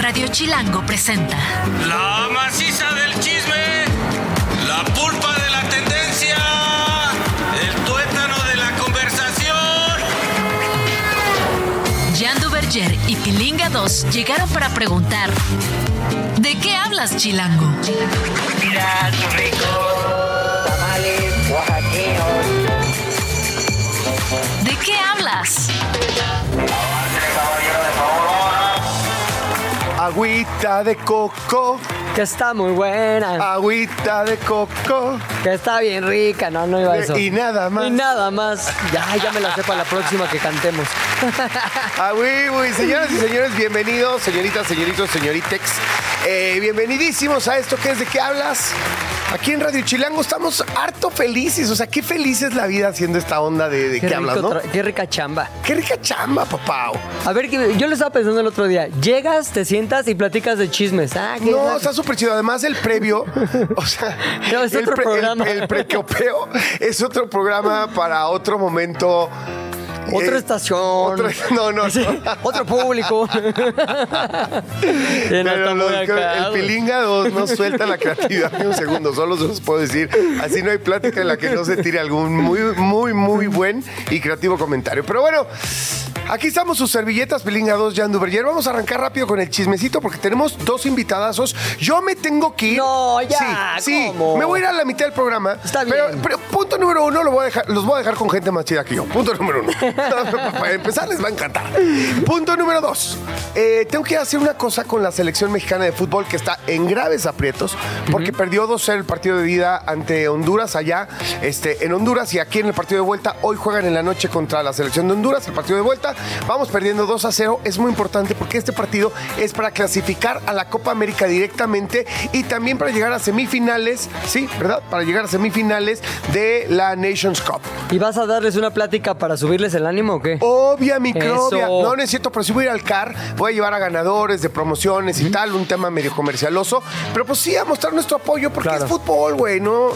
Radio Chilango presenta La maciza del chisme, la pulpa de la tendencia, el tuétano de la conversación. Jan Duverger y Pilinga 2 llegaron para preguntar ¿De qué hablas, Chilango? Mira sus ricos tamales oaxaqueños. ¿De qué hablas? Agüita de coco, Que está muy buena, agüita de coco. que está bien rica, no, no iba a eso. Y nada más. Y nada más. Ya, ya me la sé para la próxima que cantemos. Ah, uy, uy, señoras y señores, bienvenidos, señoritas, señoritos, señoritex. Eh, bienvenidísimos a esto que es de qué hablas. Aquí en Radio Chilango estamos harto felices. O sea, qué feliz es la vida haciendo esta onda de, de qué, rico hablas, ¿no? qué rica chamba. Qué rica chamba, papá. A ver, que- yo lo estaba pensando el otro día. Llegas, te sientas y platicas de chismes. Ah, ¿qué No, es? está súper chido. Además, el previo, o sea, No, es el, otro pre- el- programa. el precopeo es otro programa para otro momento. Otra Eh, estación. otro- no, no, Sí, no. Otro público. Sí, Pero los el. Pilinga 2 no suelta la creatividad ni un segundo, solo se los puedo decir. Así no hay plática en la que no se tire algún muy, muy, muy buen y creativo comentario. Pero bueno, aquí estamos sus servilletas, Pilinga 2, Jan Duverger. Vamos a arrancar rápido con el chismecito porque tenemos dos invitadazos. Yo me tengo que ir. No, ya, Sí, sí, ¿cómo? me voy a ir a la mitad del programa. Está bien. Pero, pero punto número uno, lo voy a dejar, los voy a dejar con gente más chida que yo. Punto número uno. Para empezar, les va a encantar. Punto número dos. eh, tengo que hacer una cosa con la selección mexicana de fútbol que está en graves aprietos porque perdió 2-0 el partido de vida ante Honduras allá este, en Honduras y aquí en el partido de vuelta. Hoy juegan en la noche contra la selección de Honduras, el partido de vuelta. Vamos perdiendo 2-0. Es muy importante porque este partido es para clasificar a la Copa América directamente y también para llegar a semifinales, sí, ¿verdad? Para llegar a semifinales de la Nations Cup. ¿Y vas a darles una plática para subirles el ánimo o qué? Obvia microbia. Eso. No, no es cierto, pero si voy a ir al CAR, voy a llevar a ganadores de promociones y tal, un tema medio comercialoso. Pero pues sí, a mostrar nuestro apoyo porque Claro. es fútbol, güey, ¿no?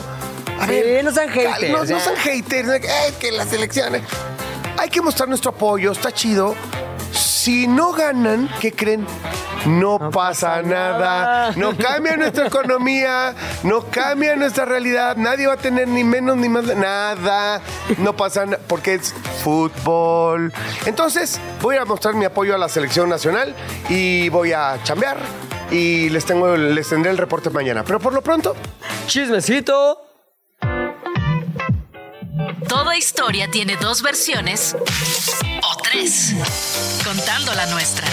A Sí, no sean haters, No, no ya. sean haters. "Eh, que la selección. eh". Hay que mostrar nuestro apoyo, está chido. Si no ganan, ¿qué creen? No, pasa, pasa nada. nada. No cambia nuestra economía, no cambia nuestra realidad. Nadie va a tener ni menos ni más nada. No pasa nada porque es fútbol. Entonces, voy a mostrar mi apoyo a la selección nacional y voy a chambear y les tengo les tendré el reporte mañana. Pero por lo pronto, Chismecito. Toda historia tiene dos versiones o tres, contando la nuestra.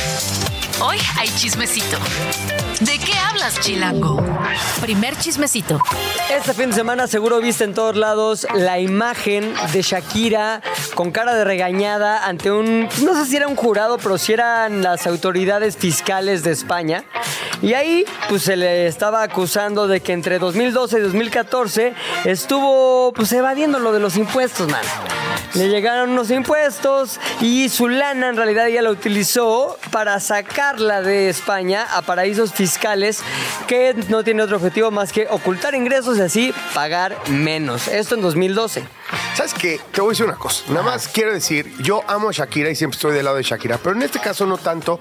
Hoy hay chismecito. ¿De qué hablas, Chilango? Primer chismecito. Este fin de semana seguro viste en todos lados la imagen de Shakira con cara de regañada ante un, no sé si era un jurado, pero si eran las autoridades fiscales de España. Y ahí pues se le estaba acusando de que entre 2012 y 2014 estuvo pues evadiendo lo de los impuestos, man. Le llegaron unos impuestos y su lana en realidad ella la utilizó para sacarla de España a paraísos fiscales que no tiene otro objetivo más que ocultar ingresos y así pagar menos. Esto en 2012. ¿Sabes qué? Te voy a decir una cosa. Nada más quiero decir, yo amo a Shakira y siempre estoy del lado de Shakira, pero en este caso no tanto.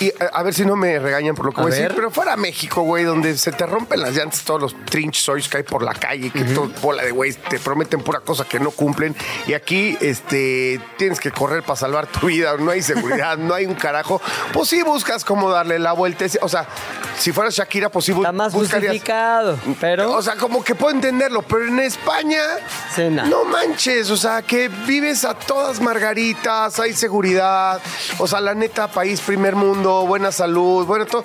Y a, a ver si no me regañan por lo que A voy a decir, pero fuera México, güey, donde se te rompen las llantas todos los trinch hoyos que hay por la calle, que todo bola de güey te prometen pura cosa que no cumplen. Y aquí este, tienes que correr para salvar tu vida, no hay seguridad, no hay un carajo. Pues sí buscas cómo darle la vuelta. O sea, si fuera Shakira, pues sí Está más buscarías- justificado, pero... o sea, como que puedo entenderlo, pero en España, no. no manches, o sea, que vives a todas margaritas, hay seguridad, o sea, la neta, país primer mundo, buena salud, bueno, todo.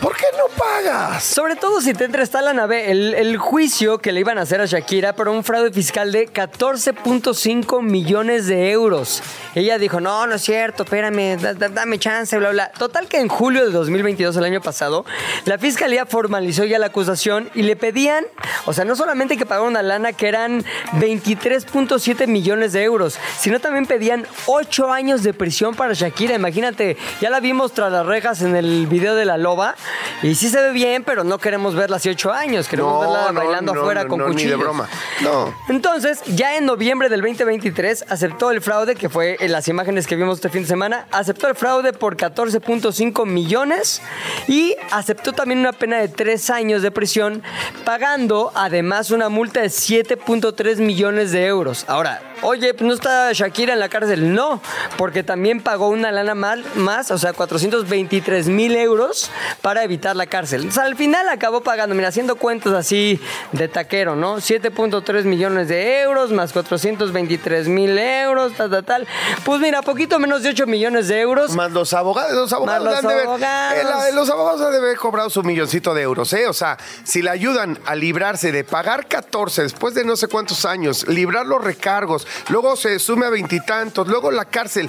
¿Por qué no pagas? Sobre todo si te entra esta la nave, el, juicio que le iban a hacer a Shakira por un fraude fiscal de 14.5 millones de euros. Ella dijo, no, no es cierto, espérame, da- da- dame chance, bla, bla. Total que en julio de 2022, el año pasado, la fiscalía formalizó ya la acusación y le pedían, o sea, no solamente que pagara una lana que eran 23.7 millones de euros, sino también pedían 8 años de prisión para Shakira. Imagínate, ya la vimos tras las rejas en el video de la loba Y sí se ve bien, pero no queremos verla hace ocho años. Queremos verla bailando no, afuera con no, cuchillos. Ni de broma. No. Entonces, ya en noviembre del 2023 aceptó el fraude, que fue en las imágenes que vimos este fin de semana, aceptó el fraude por 14.5 millones y aceptó también una pena de tres años de prisión, pagando además una multa de 7.3 millones de euros. Ahora, oye, pues, ¿no está Shakira en la cárcel? No, porque también pagó una lana mal- más, o sea, 423 mil euros para evitar la cárcel. O sea, al final acabó pagando, mira, haciendo cuentas así de taquero, ¿no? 7.3 millones de euros más 423 mil euros, tal, tal, tal. Pues mira, poquito menos de 8 millones de euros. Más los abogados, los abogados Más los han de abogados. eh, la- los abogados han de haber cobrado su milloncito de euros, ¿eh? O sea, si le ayudan a librarse de pagar 14 después de no sé cuántos años, librar los recargos, luego se sume a veintitantos, luego la cárcel.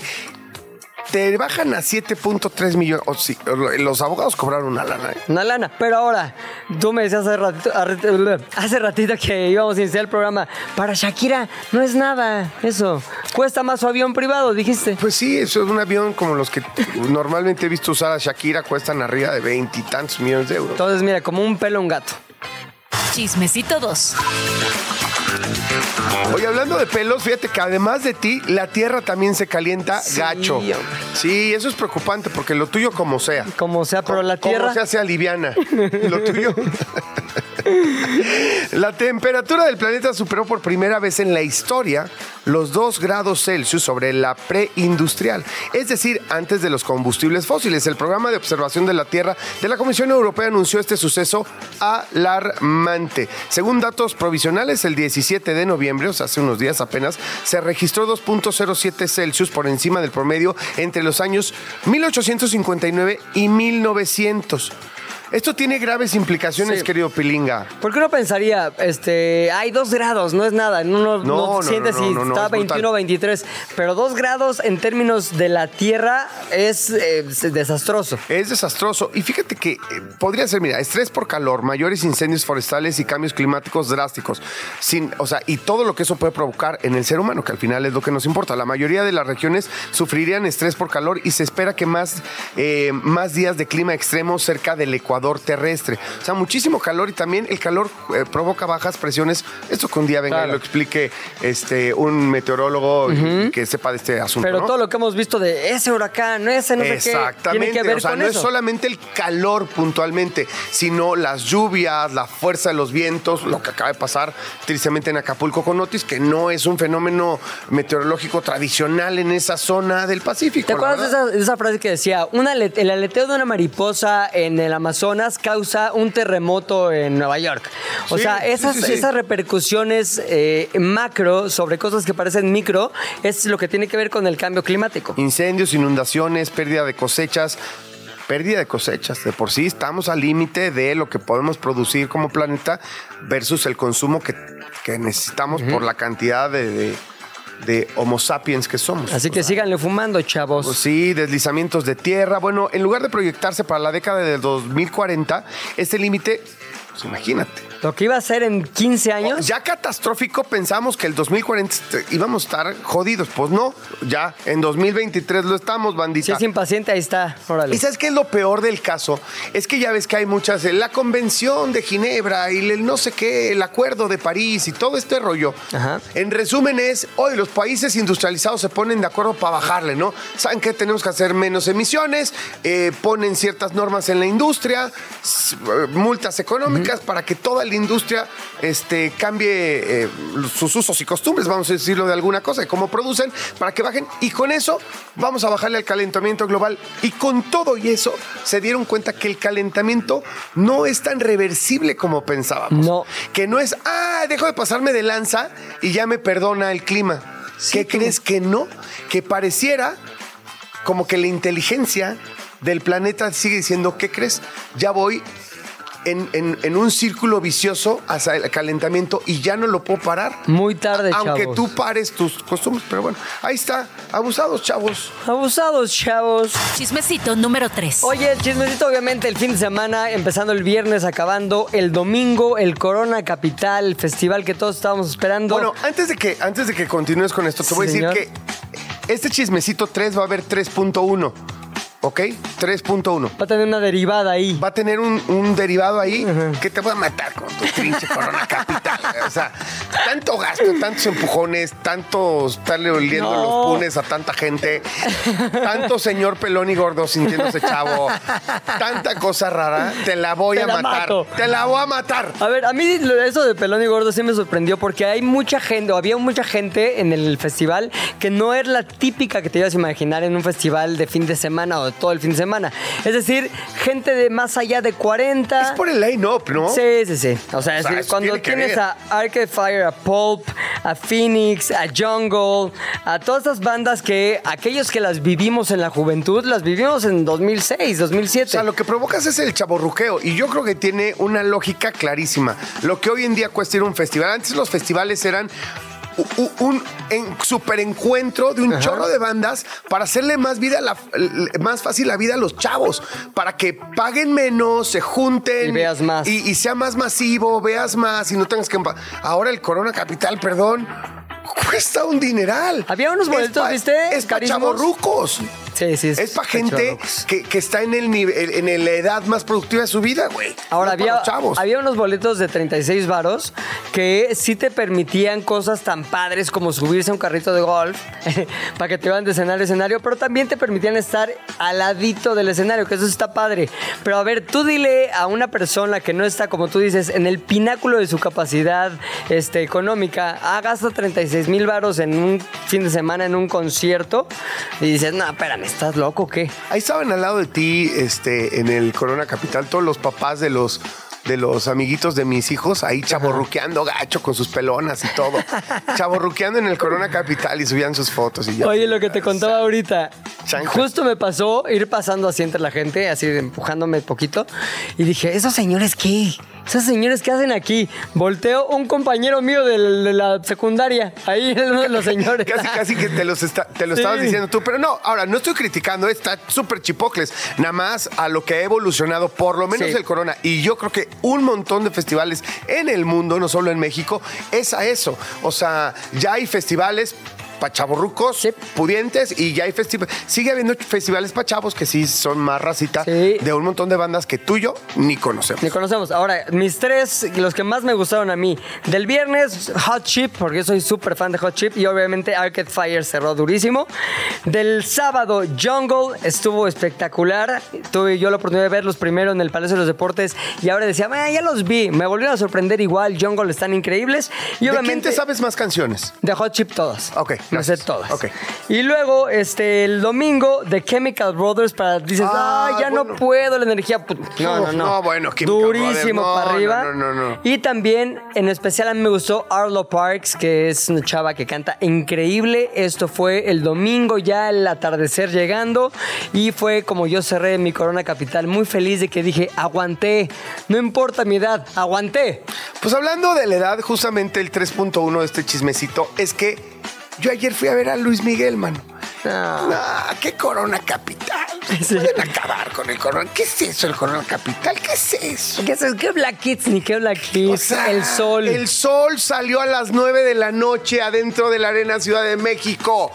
Te bajan a 7.3 millones. O sí, los abogados cobraron una lana. ¿eh? Una lana. Pero ahora, tú me decías hace ratito, hace ratito que íbamos a iniciar el programa. Para Shakira no es nada eso. Cuesta más su avión privado, dijiste. Pues sí, eso es un avión como los que normalmente he visto usar a Shakira, cuestan arriba de veintitantos millones de euros. Entonces, mira, como un pelo a un gato. Chismecito 2. Oye, hablando de pelos, fíjate que además de ti, la tierra también se calienta Sí, gacho. hombre. Sí, eso es preocupante porque lo tuyo como sea. Como sea, pero la Como tierra. sea, sea liviana. Lo tuyo. La temperatura del planeta superó por primera vez en la historia los 2 grados Celsius sobre la preindustrial, es decir, antes de los combustibles fósiles. El programa de observación de la Tierra de la Comisión Europea anunció este suceso alarmante. Según datos provisionales, el 17 de noviembre, o sea, hace unos días apenas, se registró 2.07 Celsius por encima del promedio entre los años 1859 y 1900. Esto tiene graves implicaciones, Sí. querido Pilinga. ¿Por qué uno pensaría, este, hay dos grados, no es nada, no, no, No, siente no, si está es 21 o brutal. 23, pero dos grados en términos de la Tierra es eh, desastroso. Es desastroso. Y fíjate que eh, podría ser, mira, estrés por calor, mayores incendios forestales y cambios climáticos drásticos. Sin, o sea, y todo lo que eso puede provocar en el ser humano, que al final es lo que nos importa. La mayoría de las regiones sufrirían estrés por calor y se espera que más, eh, más días de clima extremo cerca del ecuador terrestre. O sea, muchísimo calor y también el calor eh, provoca bajas presiones. Esto que un día venga Claro. y lo explique este, un meteorólogo que sepa de este asunto. Pero ¿no? todo lo que hemos visto de ese huracán, ese no sé qué, Exactamente. tiene que ver o sea, con no eso. es solamente el calor puntualmente, sino las lluvias, la fuerza de los vientos, lo que acaba de pasar tristemente en Acapulco con Otis, que no es un fenómeno meteorológico tradicional en esa zona del Pacífico. ¿Te acuerdas de esa, de esa frase que decía, una el aleteo de una mariposa en el Amazonas causa un terremoto en Nueva York? O Sí, sea, esas, sí, sí. esas repercusiones eh, macro sobre cosas que parecen micro es lo que tiene que ver con el cambio climático. Incendios, inundaciones, pérdida de cosechas. Pérdida de cosechas. De por sí estamos al límite de lo que podemos producir como planeta versus el consumo que, que necesitamos por la cantidad de, de- de Homo sapiens que somos. Así que síganle fumando, chavos. Pues sí, deslizamientos de tierra. Bueno, en lugar de proyectarse para la década de 2040, este límite, pues imagínate. Lo que iba a ser en 15 años. Ya catastrófico pensamos que el 2040 este, íbamos a estar jodidos. Pues no, ya en 2023 lo estamos, Si bandita. es impaciente, ahí está. Órale. ¿Y sabes qué es lo peor del caso? Es que ya ves que hay muchas, eh, la convención de Ginebra y el no sé qué, el acuerdo de París y todo este rollo. Ajá. En resumen es, hoy los países industrializados se ponen de acuerdo para bajarle, ¿no? ¿Saben qué? Tenemos que hacer menos emisiones, eh, ponen ciertas normas en la industria, eh, multas económicas para que toda la industria este, cambie eh, sus usos y costumbres, vamos a decirlo de alguna cosa, de cómo producen, para que bajen. Y con eso vamos a bajarle al calentamiento global. Y con todo y eso se dieron cuenta que el calentamiento no es tan reversible como pensábamos. No. Que no es, ah, dejo de pasarme de lanza y ya me perdona el clima. ¿Qué tú. crees que no? Que pareciera como que la inteligencia del planeta sigue diciendo, ¿qué crees? Ya voy en, en- en un círculo vicioso hacia el calentamiento y ya no lo puedo parar. Muy tarde, Aunque chavos. tú pares tus costumbres, pero bueno, ahí está, abusados, chavos. Abusados, chavos. Chismecito número 3. Oye, el chismecito, obviamente, el fin de semana, empezando el viernes, acabando el domingo, el Corona Capital, el festival que todos estábamos esperando. Bueno, antes de que, antes de que continúes con esto, te voy a Señor. decir que este chismecito 3 va a haber 3.1. ¿ok? 3.1. Va a tener una derivada ahí. Va a tener un, un derivado ahí que te va a matar con tu pinche corona capital. O sea, tanto gasto, tantos empujones, tantos estarle oliendo No. los punes a tanta gente, tanto señor pelón y gordo sintiéndose chavo, tanta cosa rara, te la voy Te a la matar. mato. Te la voy a matar. A ver, a mí eso de pelón y gordo sí me sorprendió porque hay mucha gente, o había mucha gente en el festival que no es la típica que te ibas a imaginar en un festival de fin de semana o de todo el fin de semana. Es decir, gente de más allá de 40. Es por el line-up, ¿no? Sí, sí, sí. O sea, O sea, es- cuando tiene tienes a Arcade Fire, a Pulp, a Phoenix, a Jungle, a todas estas bandas que aquellos que las vivimos en la juventud, las vivimos en 2006, 2007. O sea, lo que provocas es el chaborruqueo y yo creo que tiene una lógica clarísima. Lo que hoy en día cuesta ir a un festival. Antes los festivales eran u- u- un en- super encuentro de un chorro de bandas para hacerle más vida a la- más fácil la vida a los chavos, para que paguen menos, se junten Y veas más. y, y sea más masivo, veas más y no tengas que ahora el Corona Capital, perdón, cuesta un dineral. Había unos Es boletos, pa- ¿viste? Es para. Sí, sí. Es para está gente que, que está en el nivel, en la edad más productiva de su vida, güey. Ahora, No para había, había unos boletos de 36 varos que sí te permitían cosas tan padres como subirse a un carrito de golf para que te van de escenario a escenario, pero también te permitían estar al ladito del escenario, que eso está padre. Pero a ver, tú dile a una persona que no está, como tú dices, en el pináculo de su capacidad este, económica, ah, gasta 36 mil varos en un fin de semana en un concierto y dices, no, espérame, ¿estás loco o qué? Ahí estaban al lado de ti, este, en el Corona Capital, todos los papás de los de los amiguitos de mis hijos ahí chaborruqueando gacho con sus pelonas y todo. chaborruqueando en el Corona Capital y subían sus fotos y ya. Oye, lo que te contaba ahorita. Justo me pasó ir pasando así entre la gente, así empujándome poquito. Y dije, ¿esos señores qué? ¿Esos señores qué hacen aquí? Volteo un compañero mío de la secundaria. Ahí uno de los señores. Casi, casi que te, los está- te lo Sí. estabas diciendo tú, pero no, ahora no estoy criticando, está súper chipocles, nada más a lo que ha evolucionado, por lo menos Sí. el Corona, y yo creo que un montón de festivales en el mundo, no solo en México, es a eso. O sea, ya hay festivales para chavorrucos, Sí. pudientes, y ya hay festivales, sigue habiendo festivales para chavos que sí son más racita Sí. de un montón de bandas que tú y yo ni conocemos. Ni conocemos. Ahora, mis tres, los que más me gustaron a mí. Del viernes, Hot Chip, porque yo soy súper fan de Hot Chip. Y obviamente Arcade Fire cerró durísimo. Del sábado, Jungle estuvo espectacular. Tuve yo la oportunidad de verlos primero en el Palacio de los Deportes. Y ahora decía, "Ah, ya los vi. Me volvieron a sorprender igual. Jungle están increíbles. Y ¿De quién te sabes más canciones? De Hot Chip todas. Ok, Me sé todas. Ok. Y luego, este, el domingo, The Chemical Brothers, para dices, Ah, ah, ya bueno. no puedo, la energía. pu- No, no, no. no, bueno, Chemical Durísimo Brothers, no, para arriba. no, no, no, no. Y también, en especial, a mí me gustó Arlo Parks, que es una chava que canta increíble. Esto fue el domingo, ya el atardecer llegando. Y fue como yo cerré mi Corona Capital, muy feliz de que dije, aguanté. No importa mi edad, aguanté. Pues hablando de la edad, justamente el 3.1 de este chismecito es que yo ayer fui a ver a Luis Miguel, mano. Ah. Ah, qué Corona Capital. Sí. Pueden acabar con el Corona. ¿Qué es eso, el Corona Capital? ¿Qué es eso? ¿Qué es ¿Qué Black Kids ni qué Black Kids? O sea, el sol. El sol salió a las 9 de la noche adentro de la Arena Ciudad de México.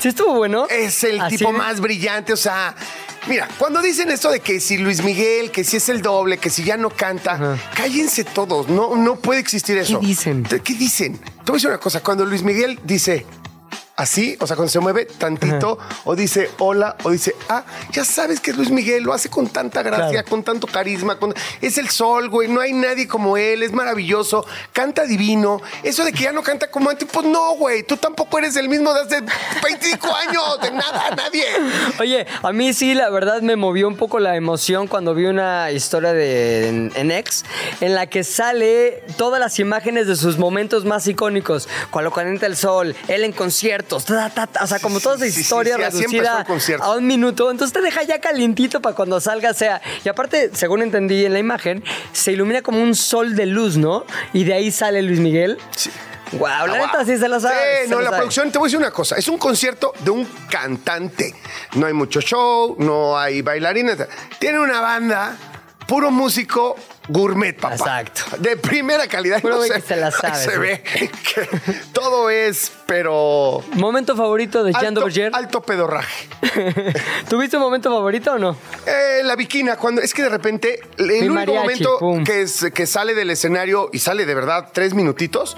¿Sí estuvo bueno? Es el Así tipo de- más brillante, o sea. Mira, cuando dicen esto de que si Luis Miguel, que si es el doble, que si ya no canta, cállense todos, no, no puede existir eso. dicen? ¿Qué dicen? Te voy a decir una cosa, cuando Luis Miguel dice así, o sea, cuando se mueve tantito, o dice hola, o dice ah, ya sabes que es Luis Miguel, lo hace con tanta gracia, Claro. con tanto carisma, con- es el sol, güey, no hay nadie como él, es maravilloso, canta divino. Eso de que ya no canta como antes, pues no, güey, tú tampoco eres el mismo de hace 25 años, de nada, nadie. Oye, a mí sí, la verdad me movió un poco la emoción cuando vi una historia de en, en X en la que sale todas las imágenes de sus momentos más icónicos. Cuando calienta el sol, él en conciertos, ta, ta, ta, o sea, como toda esa historia reducida a un minuto. Entonces te deja ya calientito para cuando salga sea. Y aparte, según entendí en la imagen, se ilumina como un sol de luz, ¿no? Y de ahí sale Luis Miguel. Sí. Wow, la Ah, neta wow. sí se la sabe. Sí, no, la la sabe. producción, te voy a decir una cosa, es un concierto de un cantante. No hay mucho show, no hay bailarines. Tiene una banda, puro músico gourmet, papá. Exacto. De primera calidad. No sé, que se la sabe, Se sí. ve que todo es, pero... ¿Momento favorito de Jean Alto, Doberger? alto pedorraje. ¿Tuviste un momento favorito o no? Eh, la viquina, cuando es que de repente el único mariachi, momento pum. que, es- que sale del escenario y sale de verdad tres minutitos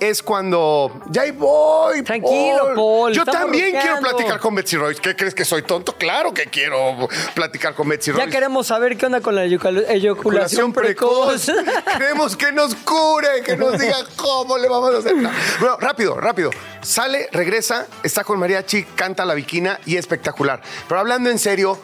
es cuando ya ahí voy. Tranquilo, Paul, Yo también quiero platicar con Betsy Royce. ¿Qué crees que soy tonto? Claro que quiero platicar con Betsy Royce. Ya queremos saber qué onda con la eyaculación precoz. Queremos que nos cure, que nos diga cómo le vamos a hacer. No. Bueno, rápido, rápido. Sale, regresa, está con mariachi, canta la viquina y espectacular. Pero hablando en serio,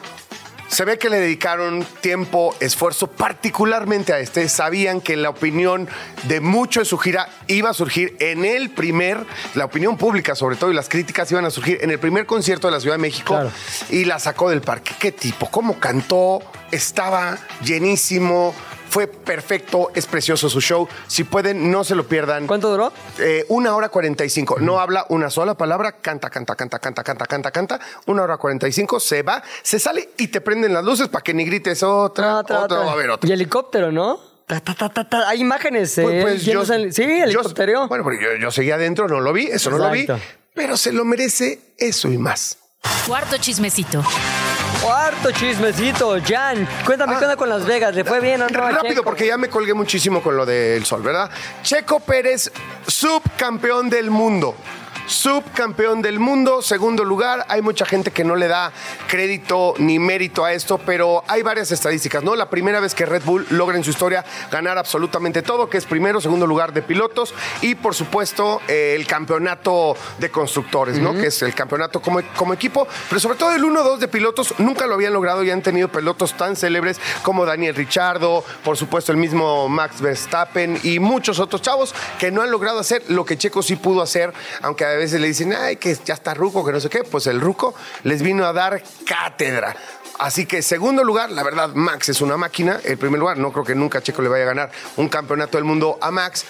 se ve que le dedicaron tiempo, esfuerzo, particularmente a este. Sabían que la opinión de mucho de su gira iba a surgir en el primer, la opinión pública sobre todo y las críticas iban a surgir en el primer concierto de la Ciudad de México Claro. y la sacó del parque. ¿Qué tipo? ¿Cómo cantó? Estaba llenísimo. Fue perfecto, es precioso su show. Si pueden, no se lo pierdan. ¿Cuánto duró? Eh, una hora cuarenta y cinco. No habla una sola palabra, canta, canta, canta, canta, canta, canta, canta. Una hora cuarenta y cinco, se va, se sale y te prenden las luces para que ni grites otra, otra, va a haber otra. Y helicóptero, ¿no? Ta, ta, ta, ta, ta. Hay imágenes. Pues, eh, pues, yo- sí, yo- helicóptero. Bueno, porque yo, yo seguía adentro, no lo vi, eso no lo vi. Pero se lo merece eso y más. Cuarto chismecito. Cuarto chismecito, Jan. Cuéntame Ah. qué onda con Las Vegas. ¿Le fue bien o no? Rápido, Checo? porque ya me colgué muchísimo con lo del sol, ¿verdad? Checo Pérez, subcampeón del mundo. Subcampeón del mundo, segundo lugar. Hay mucha gente que no le da crédito ni mérito a esto, pero hay varias estadísticas, ¿no? La primera vez que Red Bull logra en su historia ganar absolutamente todo, que es primero, segundo lugar de pilotos y, por supuesto, eh, el campeonato de constructores, ¿no? Que es el campeonato como, como equipo, pero sobre todo el 1-2 de pilotos nunca lo habían logrado y han tenido pilotos tan célebres como Daniel Richardo, por supuesto el mismo Max Verstappen y muchos otros chavos que no han logrado hacer lo que Checo sí pudo hacer, aunque a veces le dicen, ay, que ya está Ruco, que no sé qué, pues el Ruco les vino a dar cátedra. Así que segundo lugar, la verdad, Max es una máquina. El primer lugar, no creo que nunca Checo le vaya a ganar un campeonato del mundo a Max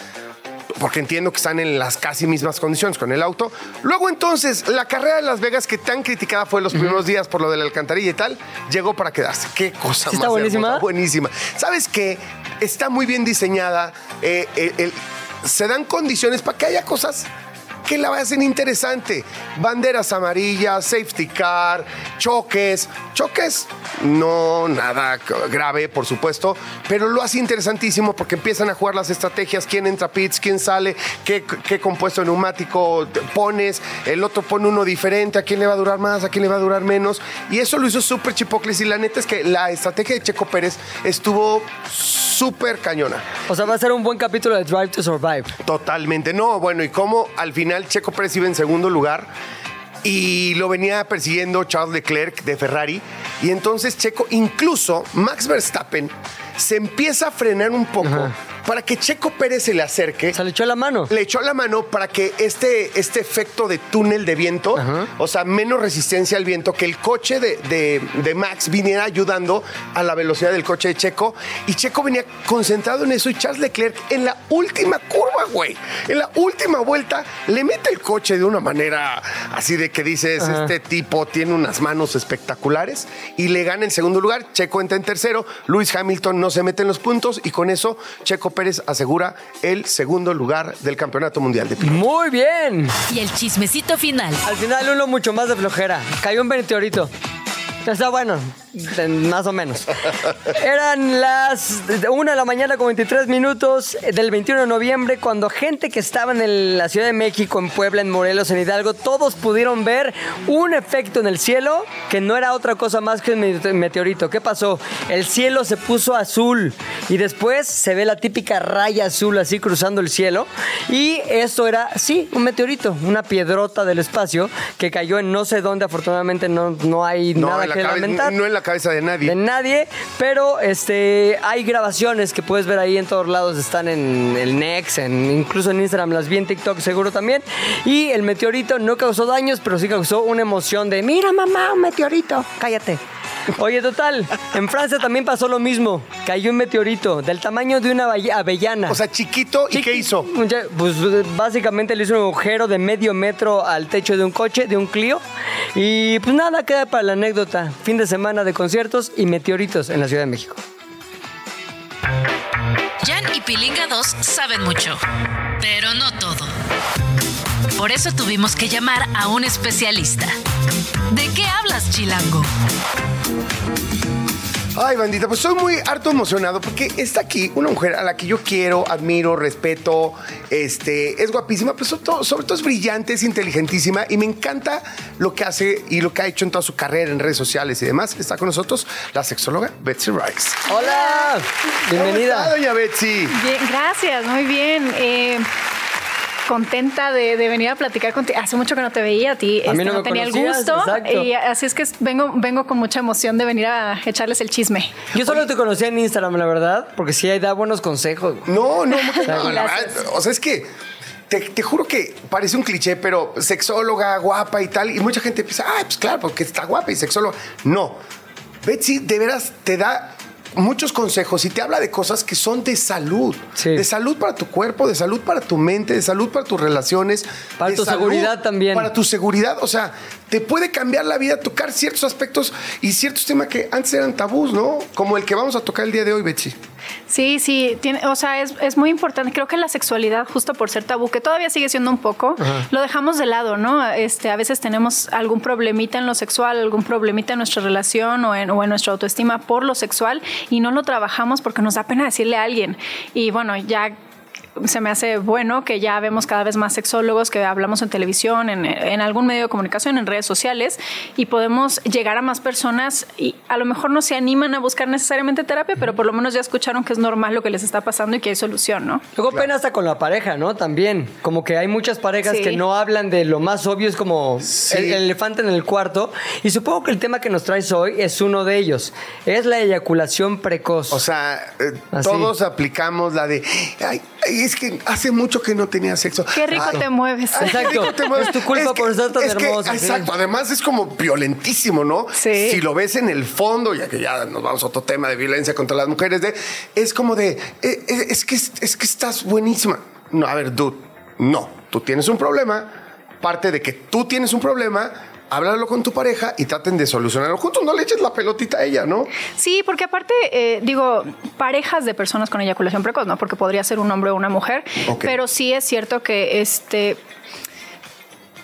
porque entiendo que están en las casi mismas condiciones con el auto. Luego entonces, la carrera de Las Vegas, que tan criticada fue los primeros días por lo de la alcantarilla y tal, llegó para quedarse. Qué cosa ¿Sí más está buenísima? hermosa, buenísima. ¿Sabes qué? Está muy bien diseñada. eh, el- el- se dan condiciones para que haya cosas que la hacen interesante. Banderas amarillas, safety car, choques. Choques, no nada grave, por supuesto, pero lo hace interesantísimo porque empiezan a jugar las estrategias, quién entra a pits, quién sale, qué, qué compuesto neumático pones, el otro pone uno diferente, a quién le va a durar más, a quién le va a durar menos. Y eso lo hizo súper chipocles y la neta es que la estrategia de Checo Pérez estuvo súper cañona. O sea, va a ser un buen capítulo de Drive to Survive. Totalmente, no. Bueno, y cómo al final Checo Pérez iba en segundo lugar y lo venía persiguiendo Charles Leclerc de Ferrari. Y entonces Checo, incluso Max Verstappen, se empieza a frenar un poco para que Checo Pérez se le acerque. Se le echó la mano. Le echó la mano para que este, este efecto de túnel de viento, o sea, menos resistencia al viento, que el coche de, de- de Max viniera ayudando a la velocidad del coche de Checo. Y Checo venía concentrado en eso y Charles Leclerc en la última curva, güey, en la última vuelta, le mete el coche de una manera así de que dices, este tipo tiene unas manos espectaculares y le gana en segundo lugar. Checo entra en tercero, Luis Hamilton no se mete en los puntos y con eso Checo Pérez asegura el segundo lugar del campeonato mundial de pilotos. Muy bien. Y el chismecito final. Al final uno mucho más de flojera. Cayó un meteorito. Está bueno, de- más o menos. Eran las 1 de la mañana con 23 minutos del 21 de noviembre cuando gente que estaba en el- la Ciudad de México, en Puebla, en Morelos, en Hidalgo, todos pudieron ver un efecto en el cielo que no era otra cosa más que un mete- meteorito. ¿Qué pasó? El cielo se puso azul y después se ve la típica raya azul así cruzando el cielo y esto era, sí, un meteorito, una piedrota del espacio que cayó en no sé dónde, afortunadamente no, no hay No, nada la que cabe- lamentar no en la cabeza de nadie. de nadie, pero este hay grabaciones que puedes ver ahí en todos lados, están en el Nex, en, incluso en Instagram, las vi en TikTok seguro también. Y el meteorito no causó daños, pero sí causó una emoción de, mira mamá, un meteorito, cállate. Oye, total, en Francia también pasó lo mismo. Cayó un meteorito del tamaño de una avellana. O sea, chiquito, ¿y qué hizo? Pues básicamente le hizo un agujero de medio metro al techo de un coche, de un Clio. Y pues nada, queda para la anécdota. Fin de semana de conciertos y meteoritos en la Ciudad de México. Pilinga 2 saben mucho, pero no todo. Por eso tuvimos que llamar a un especialista. ¿De qué hablas, Chilango? Ay, bandita, pues soy muy harto emocionado porque está aquí una mujer a la que yo quiero, admiro, respeto, este, es guapísima, pero sobre todo, sobre todo es brillante, es inteligentísima y me encanta lo que hace y lo que ha hecho en toda su carrera en redes sociales y demás. Está con nosotros la sexóloga Betsy Rice. Hola, ¿Cómo está, bienvenida. doña Betsy? Bien, gracias, muy bien. Eh, contenta de, de venir a platicar contigo. Hace mucho que no te veía a ti. A mí este, no me tenía conocías, el gusto. exacto. Y así es que vengo, vengo con mucha emoción de venir a echarles el chisme. Yo solo te conocía en Instagram, la verdad, porque sí ahí da buenos consejos. No, no, no, no, la verdad, o sea, es que te, te juro que parece un cliché, pero sexóloga, guapa y tal, y mucha gente piensa, ah, pues claro, porque está guapa y sexóloga. No, Betsy de veras te da muchos consejos y te habla de cosas que son de salud, Sí. de salud para tu cuerpo, de salud para tu mente, de salud para tus relaciones, Para tu seguridad también. Para tu seguridad, o sea, te puede cambiar la vida, tocar ciertos aspectos y ciertos temas que antes eran tabús, ¿no? Como el que vamos a tocar el día de hoy, Betsy. Sí, sí, tiene, o sea, es, es muy importante. Creo que la sexualidad, justo por ser tabú, que todavía sigue siendo un poco, lo dejamos de lado, ¿no? Este, a veces tenemos algún problemita en lo sexual, algún problemita en nuestra relación o en, o en nuestra autoestima por lo sexual y no lo trabajamos porque nos da pena decirle a alguien. Y bueno, ya se me hace bueno que ya vemos cada vez más sexólogos que hablamos en televisión, en, en algún medio de comunicación, en redes sociales y podemos llegar a más personas y a lo mejor no se animan a buscar necesariamente terapia, pero por lo menos ya escucharon que es normal lo que les está pasando y que hay solución, ¿no? Luego pena hasta con la pareja, ¿no? También. Como que hay muchas parejas Sí. que no hablan de lo más obvio, es como Sí. el, el elefante en el cuarto. Y supongo que el tema que nos traes hoy es uno de ellos. Es la eyaculación precoz. O sea, eh, todos aplicamos la de, ay, ay, es que hace mucho que no tenía sexo. Qué rico te mueves. Exacto. rico te mueves. Es tu culpa por estar tan es que, hermoso, sí. Exacto. Además es como violentísimo, ¿no? Sí. Si lo ves en el fondo, ya que ya nos vamos a otro tema de violencia contra las mujeres, de, es como de, eh, eh, es, que, es que estás buenísima. No, a ver, dude, no. Tú tienes un problema. Parte de que tú tienes un problema. Háblalo con tu pareja y traten de solucionarlo juntos. No le eches la pelotita a ella, ¿no? Sí, porque aparte, eh, digo, parejas de personas con eyaculación precoz, ¿no? Porque podría ser un hombre o una mujer, pero sí es cierto que este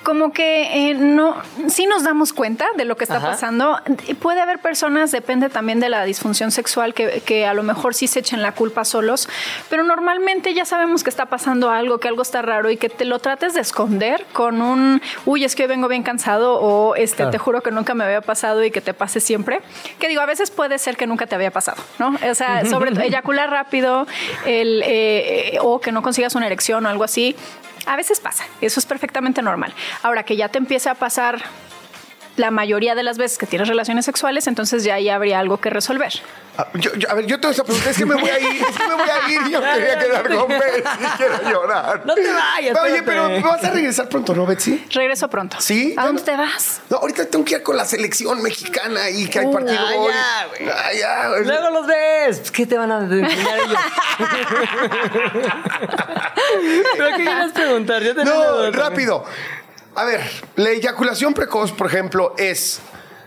como que eh, no, sí nos damos cuenta de lo que está Ajá. pasando. Puede haber personas, depende también de la disfunción sexual, que, que a lo mejor sí se echen la culpa solos, pero normalmente ya sabemos que está pasando algo, que algo está raro y que te lo trates de esconder con un, uy, es que hoy vengo bien cansado o este, Claro. te juro que nunca me había pasado y que te pase siempre. Que digo, a veces puede ser que nunca te había pasado, ¿no? O sea, sobre todo eyacular rápido el, eh, eh, o que no consigas una erección o algo así. A veces pasa, eso es perfectamente normal. Ahora que ya te empiece a pasar la mayoría de las veces que tienes relaciones sexuales, entonces ya ahí habría algo que resolver. Ah, Yo, yo- a ver, yo tengo esa pregunta. Es que me voy a ir. Es que me voy a ir. Yo quería quedar con Betsy. Quiero llorar. No te vayas, Oye, espérate. pero vas a regresar pronto, ¿no, Betsy? Regreso pronto. ¿Sí? ¿A dónde no- te vas? No, ahorita tengo que ir con la selección mexicana y que hay Uh, partido ah, hoy. ya, güey. Ah, ya, güey. Luego los ves. Pues, ¿Qué te van a enseñar ellos? ¿Pero qué quieres preguntar? Yo una No, rápido. A ver, la eyaculación precoz, por ejemplo, es.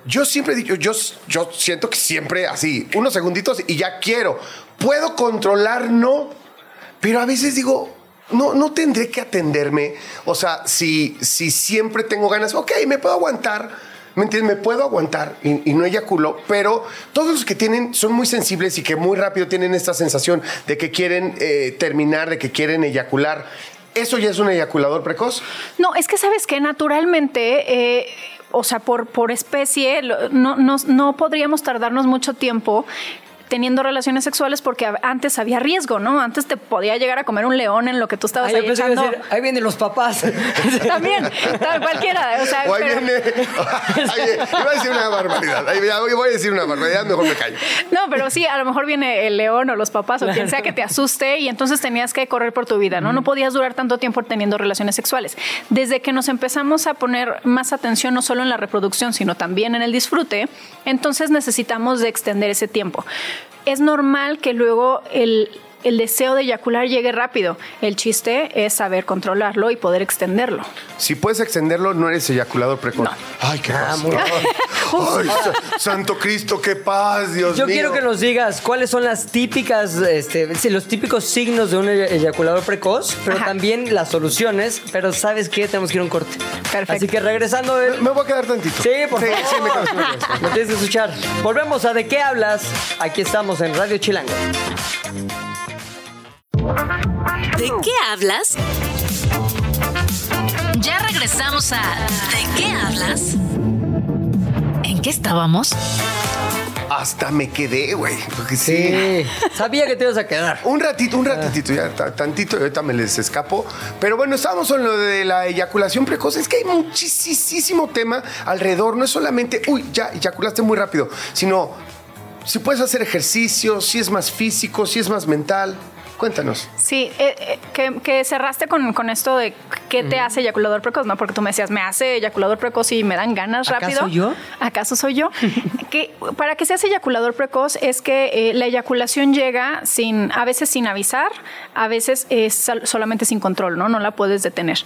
Yo siempre dicho, yo, yo siento que siempre así, unos segunditos y ya quiero. Puedo controlar, no. Pero a veces digo, no, no tendré que atenderme. O sea, si, si siempre tengo ganas, ok, me puedo aguantar. ¿Me entiendes? Me puedo aguantar y, y no eyaculo, pero todos los que tienen son muy sensibles y que muy rápido tienen esta sensación de que quieren eh, terminar, de que quieren eyacular. ¿Eso ya es un eyaculador precoz? No, es que sabes que naturalmente, eh, o sea, por, por especie, no, no, no podríamos tardarnos mucho tiempo teniendo relaciones sexuales porque antes había riesgo, ¿no? Antes te podía llegar a comer un león en lo que tú estabas Ay, yo ahí echando. decir, ahí vienen los papás. También, tal, cualquiera. O sea, O ahí pero- viene. Iba a decir una barbaridad. Ahí voy a decir una barbaridad, mejor me callo. No, pero sí, a lo mejor viene el león o los papás o quien sea que te asuste y entonces tenías que correr por tu vida, ¿no? No podías durar tanto tiempo teniendo relaciones sexuales. Desde que nos empezamos a poner más atención no solo en la reproducción, sino también en el disfrute, entonces necesitamos de extender ese tiempo. Es normal que luego el el deseo de eyacular llegue rápido. El chiste es saber controlarlo y poder extenderlo. Si puedes extenderlo, no eres eyaculador precoz. Ay, qué Ah, paz. Ay, sa- Santo Cristo, qué paz, Dios Yo mío. quiero que nos digas cuáles son las típicas, este, los típicos signos de un ey- eyaculador precoz, pero Ajá. también las soluciones. Pero ¿sabes qué? Tenemos que ir a un corte. Perfecto. Así que regresando... el- Me voy a quedar tantito. Sí, por sí, favor. Sí, me quedo, sí, me quedo. Lo tienes que escuchar. Volvemos a ¿De qué hablas? Aquí estamos en Radio Chilango. ¿De qué hablas? Ya regresamos a ¿De qué hablas? ¿En qué estábamos? Hasta me quedé, güey. Porque sí. Sí. Sabía que te ibas a quedar. Un ratito, un ratitito, ya ta- tantito, ahorita me les escapo. Pero bueno, estábamos en lo de la eyaculación precoz. Es que hay muchísimo tema alrededor. No es solamente, uy, ya eyaculaste muy rápido, sino si puedes hacer ejercicio, si es más físico, si es más mental. Cuéntanos. Sí, eh, eh, que, que cerraste con, con esto de qué te hace eyaculador precoz, ¿no? Porque tú me decías, me hace eyaculador precoz y me dan ganas ¿Acaso rápido. yo? ¿Acaso soy yo? que para que seas eyaculador precoz es que eh, la eyaculación llega sin, a veces sin avisar, a veces es sol- solamente sin control, ¿no? No la puedes detener.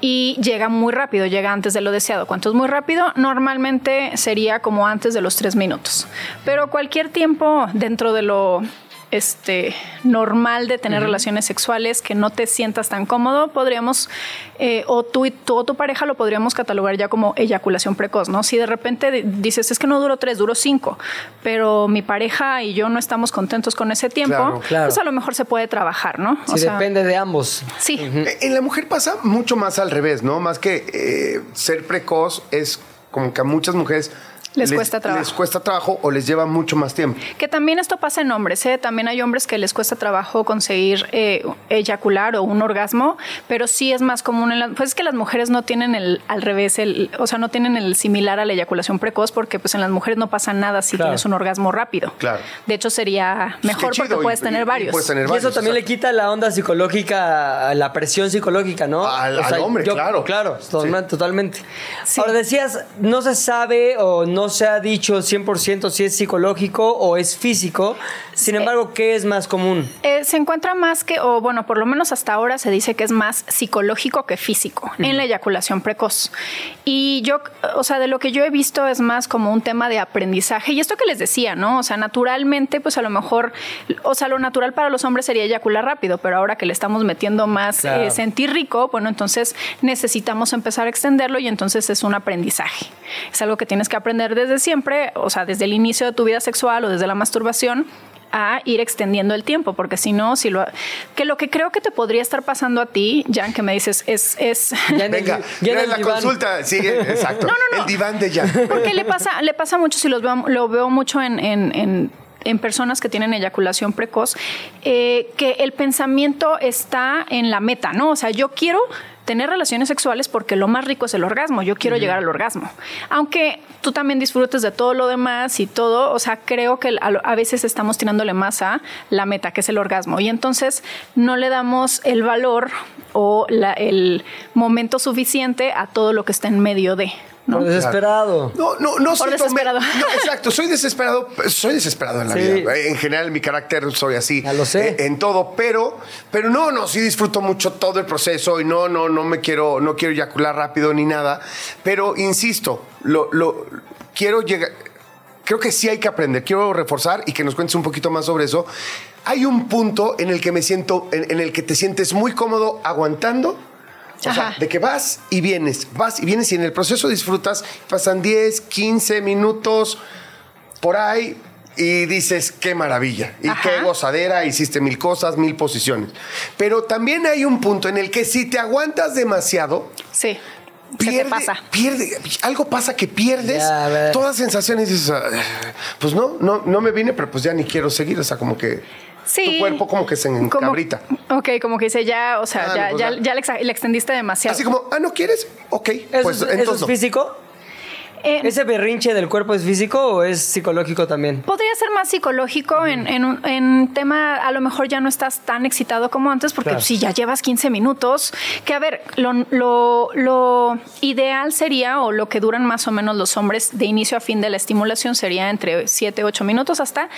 Y llega muy rápido, llega antes de lo deseado. ¿Cuánto es muy rápido? Normalmente sería como antes de los tres minutos. Pero cualquier tiempo dentro de lo este, normal de tener relaciones sexuales, que no te sientas tan cómodo, podríamos, eh, o tú y tú o tu pareja lo podríamos catalogar ya como eyaculación precoz, ¿no? Si de repente di- dices, es que no duró tres, duró cinco, pero mi pareja y yo no estamos contentos con ese tiempo, Claro, claro. pues a lo mejor se puede trabajar, ¿no? Sí, depende de ambos. Sí, Eh, En la mujer pasa mucho más al revés, ¿no? Más que eh, ser precoz es como que a muchas mujeres Les cuesta trabajo. Les cuesta trabajo o les lleva mucho más tiempo. Que también esto pasa en hombres, ¿eh? También hay hombres que les cuesta trabajo conseguir eh, eyacular o un orgasmo, pero sí es más común en la, Pues es que las mujeres no tienen el al revés, el, o sea, no tienen el similar a la eyaculación precoz porque pues en las mujeres no pasa nada si Claro. tienes un orgasmo rápido. Claro. De hecho sería mejor Qué chido, porque puedes y- tener y- varios. puedes tener Y eso varios, también le quita la onda psicológica, la presión psicológica, ¿no? Al- al hombre, claro. Claro, totalmente. totalmente. Sí. Ahora decías, no se sabe o no se ha dicho 100% si es psicológico o es físico. Sin embargo, ¿qué es más común? Eh, se encuentra más que, o bueno, por lo menos hasta ahora se dice que es más psicológico que físico en la eyaculación precoz. Y yo, o sea, de lo que yo he visto es más como un tema de aprendizaje. Y esto que les decía, ¿no? O sea, naturalmente, pues a lo mejor, o sea, lo natural para los hombres sería eyacular rápido, pero ahora que le estamos metiendo más Claro. eh, sentir rico, bueno, entonces necesitamos empezar a extenderlo y entonces es un aprendizaje. Es algo que tienes que aprender desde siempre, o sea, desde el inicio de tu vida sexual o desde la masturbación a ir extendiendo el tiempo, porque si no, si lo que lo que creo que te podría estar pasando a ti, Jan, que me dices, es, es Ya Venga, ya en la diván. consulta. Sí, exacto. El diván de ya. porque le pasa, le pasa mucho, si los veo, lo veo mucho en, en- en- en personas que tienen eyaculación precoz, eh, que el pensamiento está en la meta, ¿no? O sea, yo quiero tener relaciones sexuales porque lo más rico es el orgasmo, yo quiero llegar al orgasmo. Aunque tú también disfrutes de todo lo demás y todo, o sea, creo que a, veces estamos tirándole más a la meta, que es el orgasmo, y entonces no le damos el valor o la- el momento suficiente a todo lo que está en medio de. ¿No? Por desesperado. No, no, no siento- desesperado. no, exacto, soy desesperado. Soy desesperado en la Sí. vida. En general, mi carácter soy así. Ya lo sé. En, todo, pero, pero no, no, sí disfruto mucho todo el proceso y no, no, no me quiero, no quiero eyacular rápido ni nada. Pero insisto, lo, lo quiero llegar. Creo que sí hay que aprender. Quiero reforzar y que nos cuentes un poquito más sobre eso. Hay un punto en el que me siento, en, en el que te sientes muy cómodo aguantando. O sea, Ajá. de que vas y vienes, vas y vienes y en el proceso disfrutas, pasan 10, 15 minutos por ahí y dices, qué maravilla, y Ajá. qué gozadera, hiciste mil cosas, mil posiciones. Pero también hay un punto en el que si te aguantas demasiado, Sí. se pierde, te pasa. pierde, algo pasa que pierdes Ya, todas sensaciones y dices, "Ah, pues no, no, no me vine, pero pues ya ni quiero seguir, o sea, como que Sí. tu cuerpo como que se Como- encabrita. ok, como que dice ya, o sea, Ah, ya, pues ya, ya. ya le, extendiste demasiado. Así como, ah, ¿no quieres? Ok, ¿Eso, pues eso entonces es no. físico? Eh, ¿Ese berrinche del cuerpo es físico o es psicológico también? Podría ser más psicológico en, en, un- en tema, a lo mejor ya no estás tan excitado como antes, porque Claro. si ya llevas 15 minutos, que a ver, lo, lo, lo ideal sería, o lo que duran más o menos los hombres de inicio a fin de la estimulación sería entre 7, 8 minutos hasta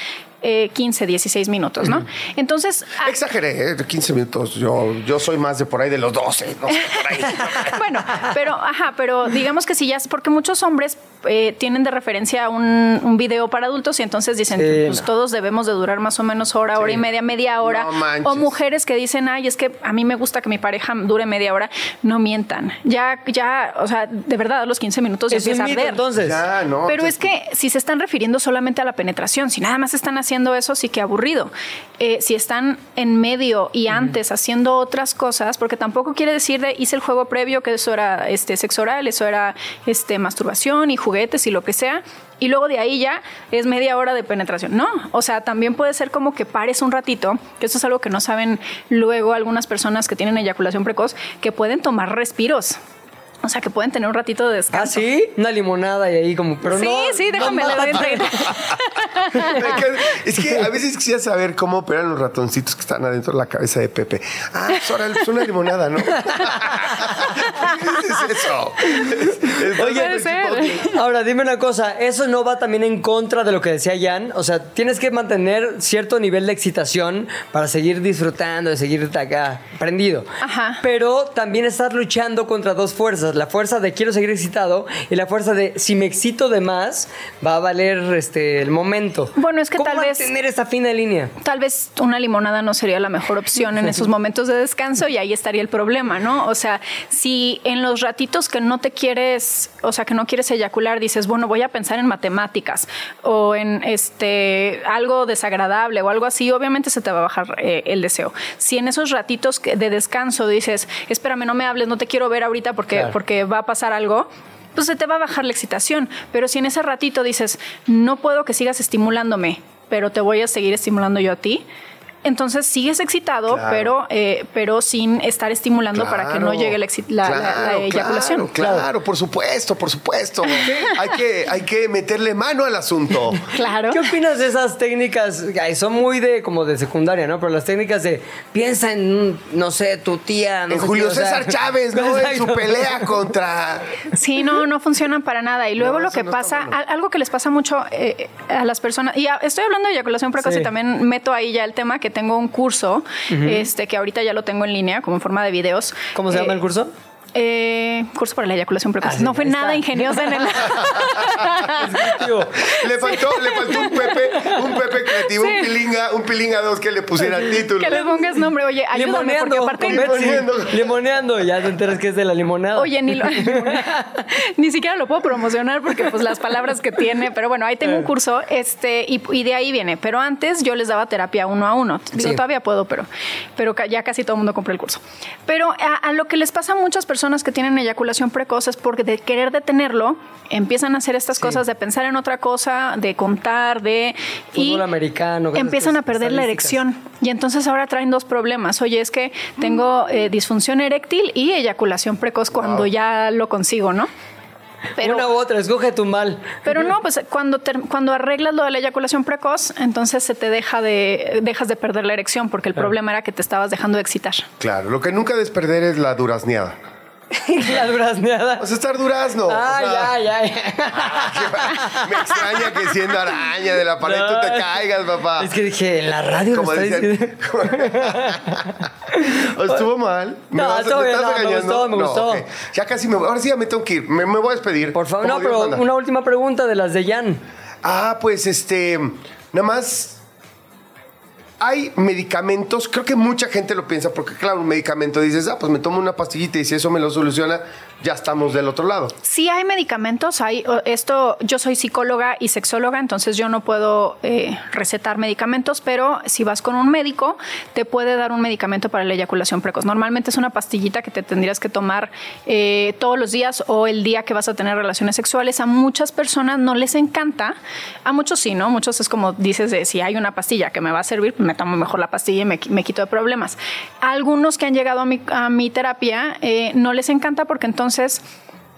eh, 15, 16 minutos, ¿no? Entonces, ah, Exageré, ¿eh? 15 minutos. Yo, yo soy más de por ahí de los 12, no sé, por ahí. bueno, pero, ajá, pero digamos que si ya, es porque muchos hombres eh, tienen de referencia un, un video para adultos y entonces dicen, Sí, pues no. todos debemos de durar más o menos hora, hora y media, media hora. No o mujeres que dicen, ay, es que a mí me gusta que mi pareja dure media hora. No mientan. Ya, ya, o sea, de verdad, a los 15 minutos ya empieza a arder. entonces. Ya, no. Pero pues, es que si se están refiriendo solamente a la penetración, si nada más están haciendo eso, sí que aburrido. Eh, si están en medio y antes haciendo otras cosas, porque tampoco quiere decir de hice el juego previo que eso era este sexo oral, eso era este masturbación y juguetes y lo que sea. Y luego de ahí ya es media hora de penetración. No, o sea, también puede ser como que pares un ratito, que eso es algo que no saben luego algunas personas que tienen eyaculación precoz, que pueden tomar respiros. O sea, que pueden tener un ratito de ¿Ah, descanso. sí? Una limonada y ahí como, pero sí, no. sí, no déjame le doy mate. Es que a veces quisiera saber cómo operan los ratoncitos que están adentro de la cabeza de Pepe. Ah, pues ahora es una limonada, ¿no? ¿Qué dices eso? Es- Oye, ser. Ahora, dime una cosa, ¿eso no va también en contra de lo que decía Jan? O sea, tienes que mantener cierto nivel de excitación para seguir disfrutando, de seguir acá prendido. Ajá. Pero también estás luchando contra dos fuerzas, la fuerza de quiero seguir excitado y la fuerza de si me excito de más, va a valer este el momento. Bueno, es que ¿Cómo tal vez- mantener esa fina línea? Tal vez una limonada no sería la mejor opción en esos momentos de descanso y ahí estaría el problema, ¿no? O sea, si en los ratitos que no te quieres, o sea, que no quieres eyacular, dices, bueno, voy a pensar en matemáticas o en este algo desagradable o algo así, obviamente se te va a bajar eh, el deseo. Si en esos ratitos de descanso dices, espérame, no me hables, no te quiero ver ahorita porque, Claro. porque va a pasar algo, pues se te va a bajar la excitación. Pero si en ese ratito dices, no puedo que sigas estimulándome, pero te voy a seguir estimulando yo a ti, entonces sigues excitado, Claro. pero, eh, pero sin estar estimulando para que no llegue la, eyaculación. Claro, claro, por supuesto, por supuesto. hay, que, hay que meterle mano al asunto. Claro. ¿Qué opinas de esas técnicas? Ay, son muy de como de secundaria, ¿no? Pero las técnicas de piensa en, no sé, tu tía. No En sé Julio qué, o sea- César Chávez, ¿no? En su pelea contra. Sí, no, no funcionan para nada. Y luego No, lo que no pasa, bueno. al- algo que les pasa mucho eh, a las personas, y a- estoy hablando de eyaculación precoz Sí. y también meto ahí ya el tema que tengo un curso, este que ahorita ya lo tengo en línea como en forma de videos. ¿Cómo se llama Eh, el curso? Eh, curso para la eyaculación precoz. Ah, no fue nada está. ingeniosa en el. Digo, Le faltó, le faltó un Pepe, un Pepe creativo, Sí. un pilinga, un pilinga dos que le pusiera el título. que le pongas nombre. Oye, ayúdame porque limoneando, aparte. con Betsy. Limoneando. Limoneando, ya te enteras que es de la limonada. Oye, ni, lo- ni siquiera lo puedo promocionar porque pues las palabras que tiene, pero bueno, ahí tengo un curso este y, y de ahí viene. Pero antes yo les daba terapia uno a uno. Digo, Sí. todavía puedo, pero, pero ya casi todo el mundo compró el curso. Pero a, a lo que les pasa a muchas personas que tienen eyaculación precoz es porque de querer detenerlo, empiezan a hacer estas cosas de pensar en otra cosa, de contar, de... Fútbol americano, cosas Empiezan a perder la erección. Y entonces ahora traen dos problemas. Oye, es que tengo eh, disfunción eréctil y eyaculación precoz cuando ya lo consigo, ¿no? Pero, Una u otra, escoge tu mal. pero no, pues cuando, cuando arreglas lo de la eyaculación precoz, entonces se te deja de, dejas de perder la erección porque el problema era que te estabas dejando de excitar. Claro, lo que nunca debes perder es la durazneada. la durazneada. O sea, estar durazno. o Ah, sea, ya, ya, ya. Me extraña que siendo araña de la pared tú te caigas, papá. Es que dije, en la radio Como está dicen. diciendo. ¿O ¿Estuvo mal? No, vas- estuvo bien, estás no, me gustó, me gustó. Ya casi me voy. Ahora sí ya me tengo que ir. Me, me voy a despedir. Por favor, no, Dios pero manda. una última pregunta de las de Jan. Ah, pues este. Nada más. Hay medicamentos, creo que mucha gente lo piensa, porque claro, un medicamento dices, ah, pues me tomo una pastillita y si eso me lo soluciona, ya estamos del otro lado. Sí hay medicamentos, hay esto, yo soy psicóloga y sexóloga, entonces yo no puedo eh, recetar medicamentos, pero si vas con un médico, te puede dar un medicamento para la eyaculación precoz. Normalmente es una pastillita que te tendrías que tomar eh, todos los días o el día que vas a tener relaciones sexuales. A muchas personas no les encanta, a muchos sí, ¿no? Muchos es como dices de si hay una pastilla que me va a servir, pues me tomo mejor la pastilla y me, me quito de problemas. Algunos que han llegado a mi, a mi terapia eh, no les encanta porque entonces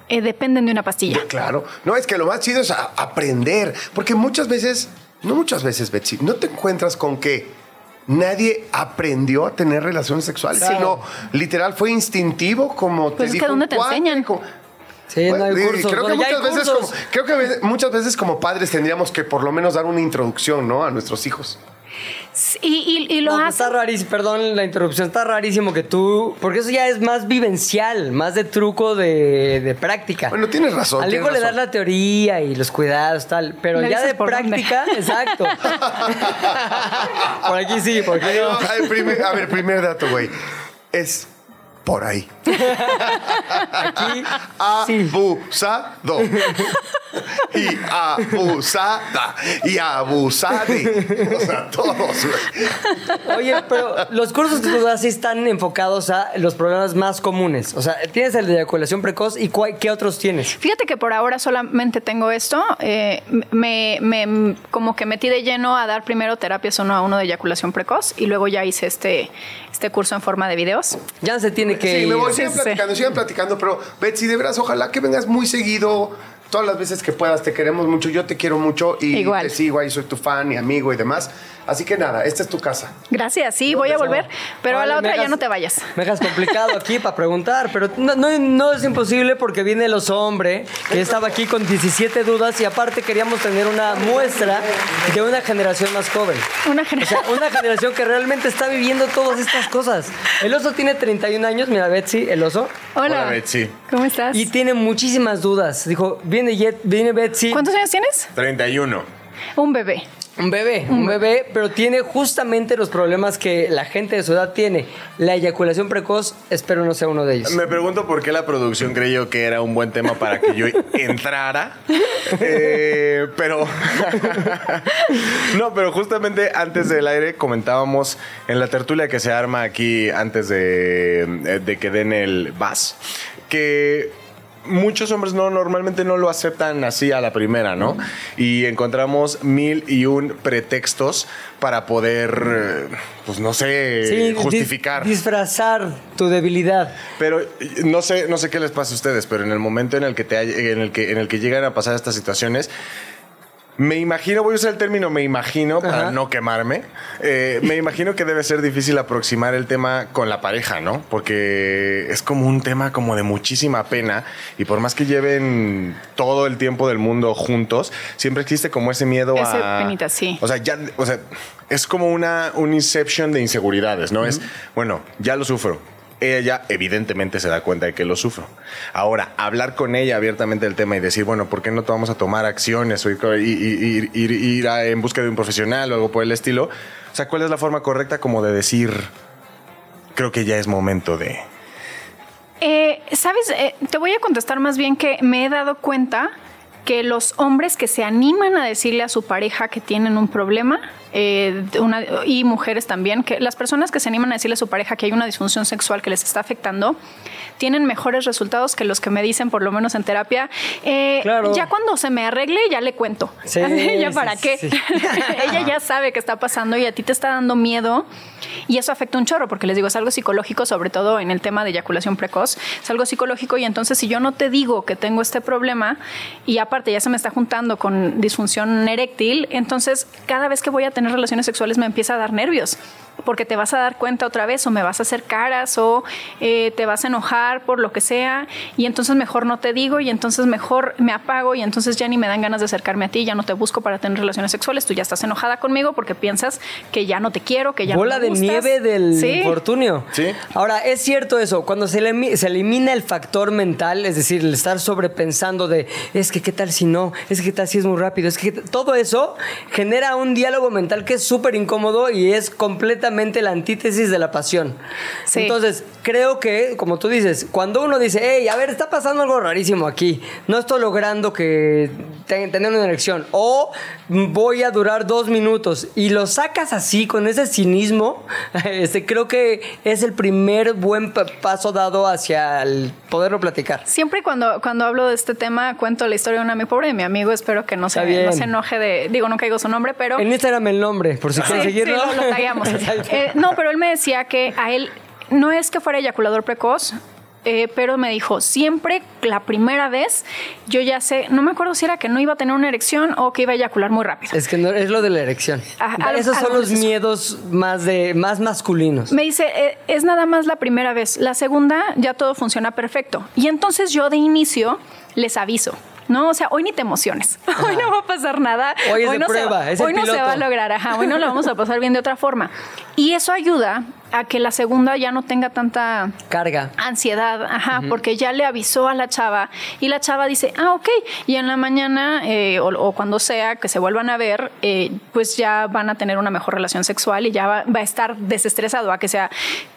eh, dependen de una pastilla. Claro. No, es que lo más chido es a- aprender. Porque muchas veces, no muchas veces, Betsy, no te encuentras con que nadie aprendió a tener relaciones sexuales, Claro. sino literal fue instintivo como Pues te es que ¿dónde te enseñan? como- Sí, no hay cursos. Creo que, hay muchas veces cursos. como, creo que muchas veces como padres tendríamos que por lo menos dar una introducción, ¿no? A nuestros hijos. Y, y- y lo No, pues está rarísimo, perdón la interrupción, está rarísimo que tú, porque eso ya es más vivencial, más de truco de, de práctica. Bueno, tienes razón. Al hijo le das la teoría y los cuidados, tal, pero ya de dónde. práctica, exacto. por aquí sí, por aquí Ay, no. primer- a ver, primer dato, güey. Es por ahí. Aquí sí. Abusado. Y abusada. Y abusade. O sea, todos. Oye, pero los cursos que tú das sí están enfocados a los problemas más comunes. O sea, tienes el de eyaculación precoz y cuál- qué otros tienes. Fíjate que por ahora solamente tengo esto. eh, me, me- como que metí de lleno a dar primero terapias uno a uno de eyaculación precoz y luego ya hice este, este curso en forma de videos. Ya se tiene que Sí, me voy, ir. sigan platicando, sigan platicando, pero Betsy, de veras, ojalá que vengas muy seguido. Todas las veces que puedas, te queremos mucho, yo te quiero mucho y Igual. te sigo ahí, soy tu fan y amigo y demás. Así que nada, esta es tu casa. Gracias, sí, voy a volver, pero a la otra ya no te vayas. Me dejas complicado aquí para preguntar, pero no, no- no es imposible porque viene el oso hombre, que estaba aquí con 17 dudas y aparte queríamos tener una muestra de una generación más joven. Una O generación. sea, una generación que realmente está viviendo todas estas cosas. El oso tiene 31 años, mira Betsy, el oso, Hola. Hola, Betsy. ¿Cómo estás? y tiene muchísimas dudas. Dijo, viene, Jet- viene Betsy, ¿Cuántos años tienes? 31. Un bebé. Un bebé, un bebé, pero tiene justamente los problemas que la gente de su edad tiene. La eyaculación precoz, espero no sea uno de ellos. Me pregunto por qué la producción creyó que era un buen tema para que yo entrara. Eh, pero. no, pero justamente antes del aire comentábamos en la tertulia que se arma aquí antes de, de que den el VAS que muchos hombres no normalmente no lo aceptan así a la primera, ¿no? Y encontramos mil y un pretextos para poder, pues no sé, Sí, dis- justificar. disfrazar tu debilidad. Pero no sé, no sé qué les pasa a ustedes, pero en el momento en el que te en el que en el que llegan a pasar estas situaciones, me imagino, voy a usar el término me imagino para Ajá. no quemarme. eh, me imagino que debe ser difícil aproximar el tema con la pareja, ¿no? Porque es como un tema como de muchísima pena y por más que lleven todo el tiempo del mundo juntos, siempre existe como ese miedo Ese a penita, sí. o sea, ya, o sea, es como una un inception de inseguridades, ¿no? Es, bueno, ya lo sufro. Ella evidentemente se da cuenta de que lo sufro. Ahora, hablar con ella abiertamente del tema y decir, bueno, ¿por qué no vamos a tomar acciones o ir, ir- ir en busca de un profesional o algo por el estilo? O sea, ¿cuál es la forma correcta como de decir, creo que ya es momento de... Eh, Sabes, Eh, te voy a contestar más bien que me he dado cuenta que los hombres que se animan a decirle a su pareja que tienen un problema, eh, una- y mujeres también, que las personas que se animan a decirle a su pareja que hay una disfunción sexual que les está afectando, tienen mejores resultados que los que me dicen, por lo menos en terapia. Eh, Claro. Ya cuando se me arregle, ya le cuento. Sí, ya sí, para sí, qué. sí. Ella ya sabe qué está pasando y a ti te está dando miedo. Y eso afecta un chorro, porque les digo, es algo psicológico, sobre todo en el tema de eyaculación precoz. Es algo psicológico y entonces si yo no te digo que tengo este problema y aparte ya se me está juntando con disfunción eréctil, entonces cada vez que voy a tener relaciones sexuales me empieza a dar nervios. Porque te vas a dar cuenta otra vez o me vas a hacer caras o eh, te vas a enojar por lo que sea y entonces mejor no te digo y entonces mejor me apago y entonces ya ni me dan ganas de acercarme a ti, ya no te busco para tener relaciones sexuales, tú ya estás enojada conmigo porque piensas que ya no te quiero, que ya Bola no me de gustas. nieve del Sí. infortunio. Sí. Ahora, es cierto eso, cuando se, elimi- se elimina el factor mental, es decir, el estar sobrepensando de, es que qué tal si no, es que qué tal si es muy rápido, es que todo eso genera un diálogo mental que es súper incómodo y es completamente la antítesis de la pasión. Sí. Entonces, creo que, como tú dices, cuando uno dice, hey, a ver, está pasando algo rarísimo aquí, no estoy logrando que te- tener una erección, o voy a durar dos minutos, y lo sacas así, con ese cinismo, este, creo que es el primer buen pa- paso dado hacia el poderlo platicar. Siempre cuando, cuando hablo de este tema cuento la historia de un amigo pobre mi amigo, espero que no se, no enoje de, digo, no caigo su nombre, pero... En Instagram el nombre, por si Sí, quieren sí, seguirlo. lo, lo. Eh, no, pero él me decía que a él no es que fuera eyaculador precoz, eh, pero me dijo, siempre la primera vez, yo ya sé, no me acuerdo si era que no iba a tener una erección o que iba a eyacular muy rápido. Es que no, es lo de la erección. Ah, algo- Esos son los eso. miedos más de más masculinos. Me dice, "Eh, es nada más la primera vez. La segunda ya todo funciona perfecto. Y entonces yo de inicio les aviso. No, o sea, hoy ni te emociones. Hoy no va a pasar nada. Hoy es de no se va- es el hoy no se va a lograr. Ajá, hoy no lo vamos a pasar bien de otra forma. Y eso ayuda a que la segunda ya no tenga tanta Carga. ansiedad, ajá, porque ya le avisó a la chava y la chava dice, ah, ok, y en la mañana eh, o, o cuando sea que se vuelvan a ver, eh, pues ya van a tener una mejor relación sexual y ya va, va a estar desestresado a que sea,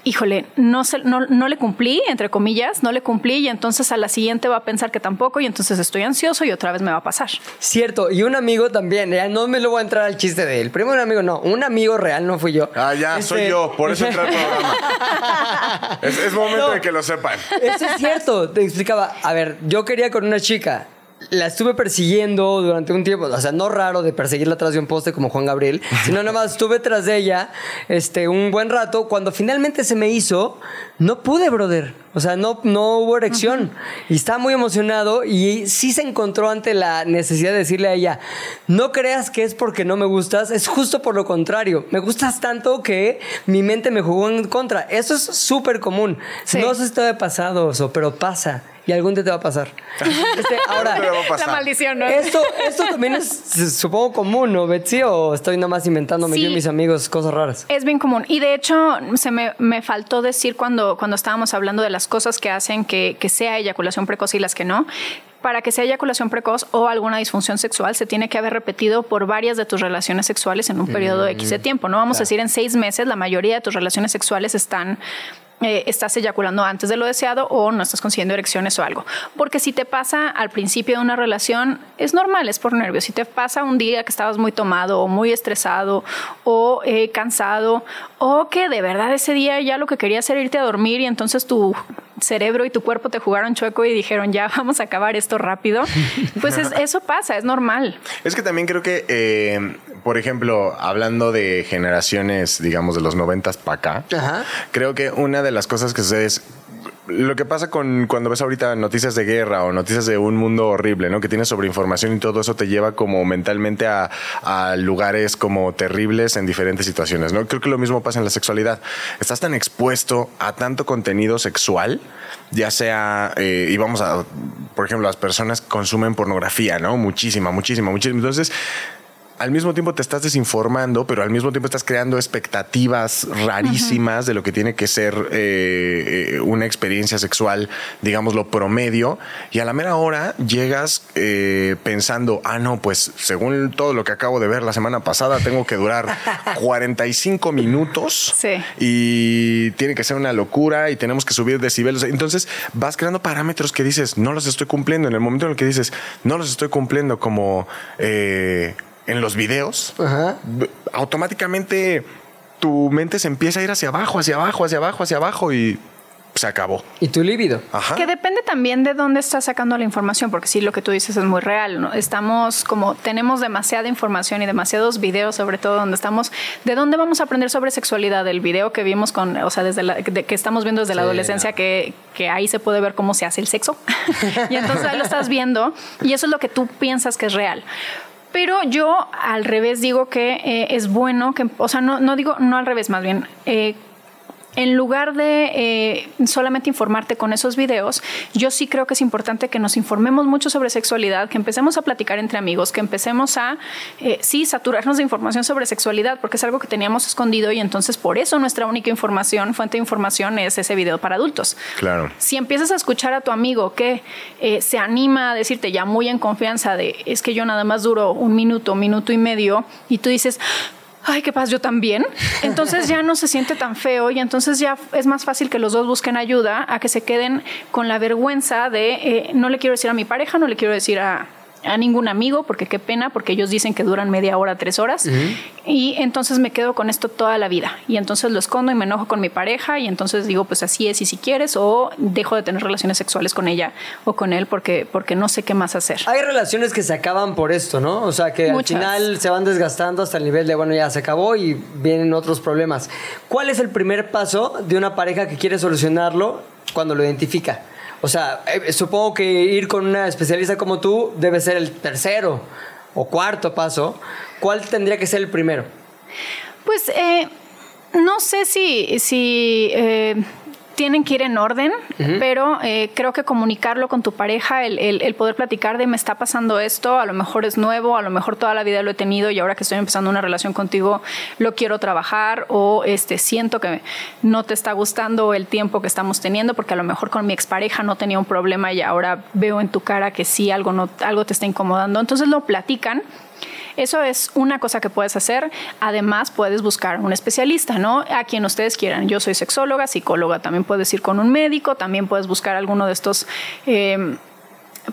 híjole, no, se- no, no le cumplí, entre comillas, no le cumplí y entonces a la siguiente va a pensar que tampoco y entonces estoy ansioso y otra vez me va a pasar. Cierto, y un amigo también, ya no me lo voy a entrar al chiste de él. Primero un amigo, no, un amigo real, no fui yo. Ah, ya, Este- soy yo, por eso entré programa. es, es momento No. de que lo sepan. Eso es cierto. Te explicaba, a ver, yo quería con una chica. La estuve persiguiendo durante un tiempo, o sea, no raro de perseguirla atrás de un poste como Juan Gabriel, sino nada más estuve tras de ella este, un buen rato. Cuando finalmente se me hizo, no pude, brother. O sea, no, no hubo erección. Y estaba muy emocionado y sí se encontró ante la necesidad de decirle a ella, no creas que es porque no me gustas, es justo por lo contrario. Me gustas tanto que mi mente me jugó en contra. Eso es súper común. Sí. No si te ha pasado eso, pero pasa. Y algún día te va a pasar. Este, ahora, va a pasar. La maldición, ¿no? esto, esto también es, supongo, común, ¿no, Betsy? ¿O estoy nada más inventándome Sí. yo y mis amigos cosas raras? Es bien común. Y de hecho, se me, me faltó decir cuando, cuando estábamos hablando de las cosas que hacen que, que sea eyaculación precoz y las que no. Para que sea eyaculación precoz o alguna disfunción sexual, se tiene que haber repetido por varias de tus relaciones sexuales en un periodo X de tiempo. No vamos a decir en seis meses, la mayoría de tus relaciones sexuales están eh, estás eyaculando antes de lo deseado o no estás consiguiendo erecciones o algo. Porque si te pasa al principio de una relación, es normal, es por nervios. Si te pasa un día que estabas muy tomado o muy estresado o eh, cansado o que de verdad ese día ya lo que querías era irte a dormir y entonces tu cerebro y tu cuerpo te jugaron chueco y dijeron ya vamos a acabar esto rápido, pues es- eso pasa, es normal. Es que también creo que, eh, por ejemplo, hablando de generaciones, digamos, de los noventas para acá, Ajá. creo que una de las cosas que sucede es lo que pasa con cuando ves ahorita noticias de guerra o noticias de un mundo horrible, ¿no? Que tienes sobreinformación y todo eso te lleva como mentalmente a, lugares como terribles en diferentes situaciones, ¿no? Creo que lo mismo pasa en la sexualidad. Estás tan expuesto a tanto contenido sexual, ya sea, eh, y vamos a, por ejemplo, las personas consumen pornografía, ¿no? Muchísima, muchísima, muchísima. Entonces, al mismo tiempo te estás desinformando, pero al mismo tiempo estás creando expectativas rarísimas de lo que tiene que ser eh, eh, una experiencia sexual, digamos, lo promedio. Y a la mera hora llegas eh, pensando, ah, no, pues según todo lo que acabo de ver la semana pasada, tengo que durar 45 minutos Sí. y tiene que ser una locura y tenemos que subir decibeles. Entonces vas creando parámetros que dices, no los estoy cumpliendo. En el momento en el que dices, no los estoy cumpliendo como eh, en los videos, Ajá. automáticamente tu mente se empieza a ir hacia abajo, hacia abajo, hacia abajo, hacia abajo y se acabó. ¿Y tu líbido? Ajá. Que depende también de dónde estás sacando la información, porque sí, lo que tú dices es muy real, ¿no? Estamos como, tenemos demasiada información y demasiados videos, sobre todo, donde estamos, ¿de dónde vamos a aprender sobre sexualidad? El video que vimos con, o sea, desde la, de- que estamos viendo desde la adolescencia, que, que ahí se puede ver cómo se hace el sexo. y entonces ahí lo estás viendo, y eso es lo que tú piensas que es real. Pero yo al revés digo que eh, es bueno que, o sea, no, no digo, no al revés, más bien, eh, en lugar de eh, solamente informarte con esos videos, yo sí creo que es importante que nos informemos mucho sobre sexualidad, que empecemos a platicar entre amigos, que empecemos a, eh, sí, saturarnos de información sobre sexualidad, porque es algo que teníamos escondido y entonces por eso nuestra única información, fuente de información es ese video para adultos. Claro. Si empiezas a escuchar a tu amigo que eh, se anima a decirte ya muy en confianza de es que yo nada más duro un minuto, minuto y medio, y tú dices, ay, qué paz, yo también. Entonces ya no se siente tan feo y entonces ya es más fácil que los dos busquen ayuda a que se queden con la vergüenza de eh, no le quiero decir a mi pareja, no le quiero decir a a ningún amigo, porque qué pena, porque ellos dicen que duran media hora, tres horas, y entonces me quedo con esto toda la vida, y entonces lo escondo y me enojo con mi pareja, y entonces digo, pues así es, y si quieres, o dejo de tener relaciones sexuales con ella o con él, porque, porque no sé qué más hacer. Hay relaciones que se acaban por esto, ¿no? O sea, que Muchas. al final se van desgastando hasta el nivel de, bueno, ya se acabó y vienen otros problemas. ¿Cuál es el primer paso de una pareja que quiere solucionarlo cuando lo identifica? O sea, eh, supongo que ir con una especialista como tú debe ser el tercero o cuarto paso. ¿Cuál tendría que ser el primero? Pues eh, no sé si, si eh, tienen que ir en orden, pero eh, creo que comunicarlo con tu pareja, el, el- el poder platicar de me está pasando esto, a lo mejor es nuevo, a lo mejor toda la vida lo he tenido y ahora que estoy empezando una relación contigo lo quiero trabajar o este siento que no te está gustando el tiempo que estamos teniendo porque a lo mejor con mi expareja no tenía un problema y ahora veo en tu cara que sí algo no algo te está incomodando. Entonces lo platican eso es una cosa que puedes hacer. Además, puedes buscar un especialista, ¿no? A quien ustedes quieran. Yo soy sexóloga, psicóloga. También puedes ir con un médico. También puedes buscar alguno de estos, eh,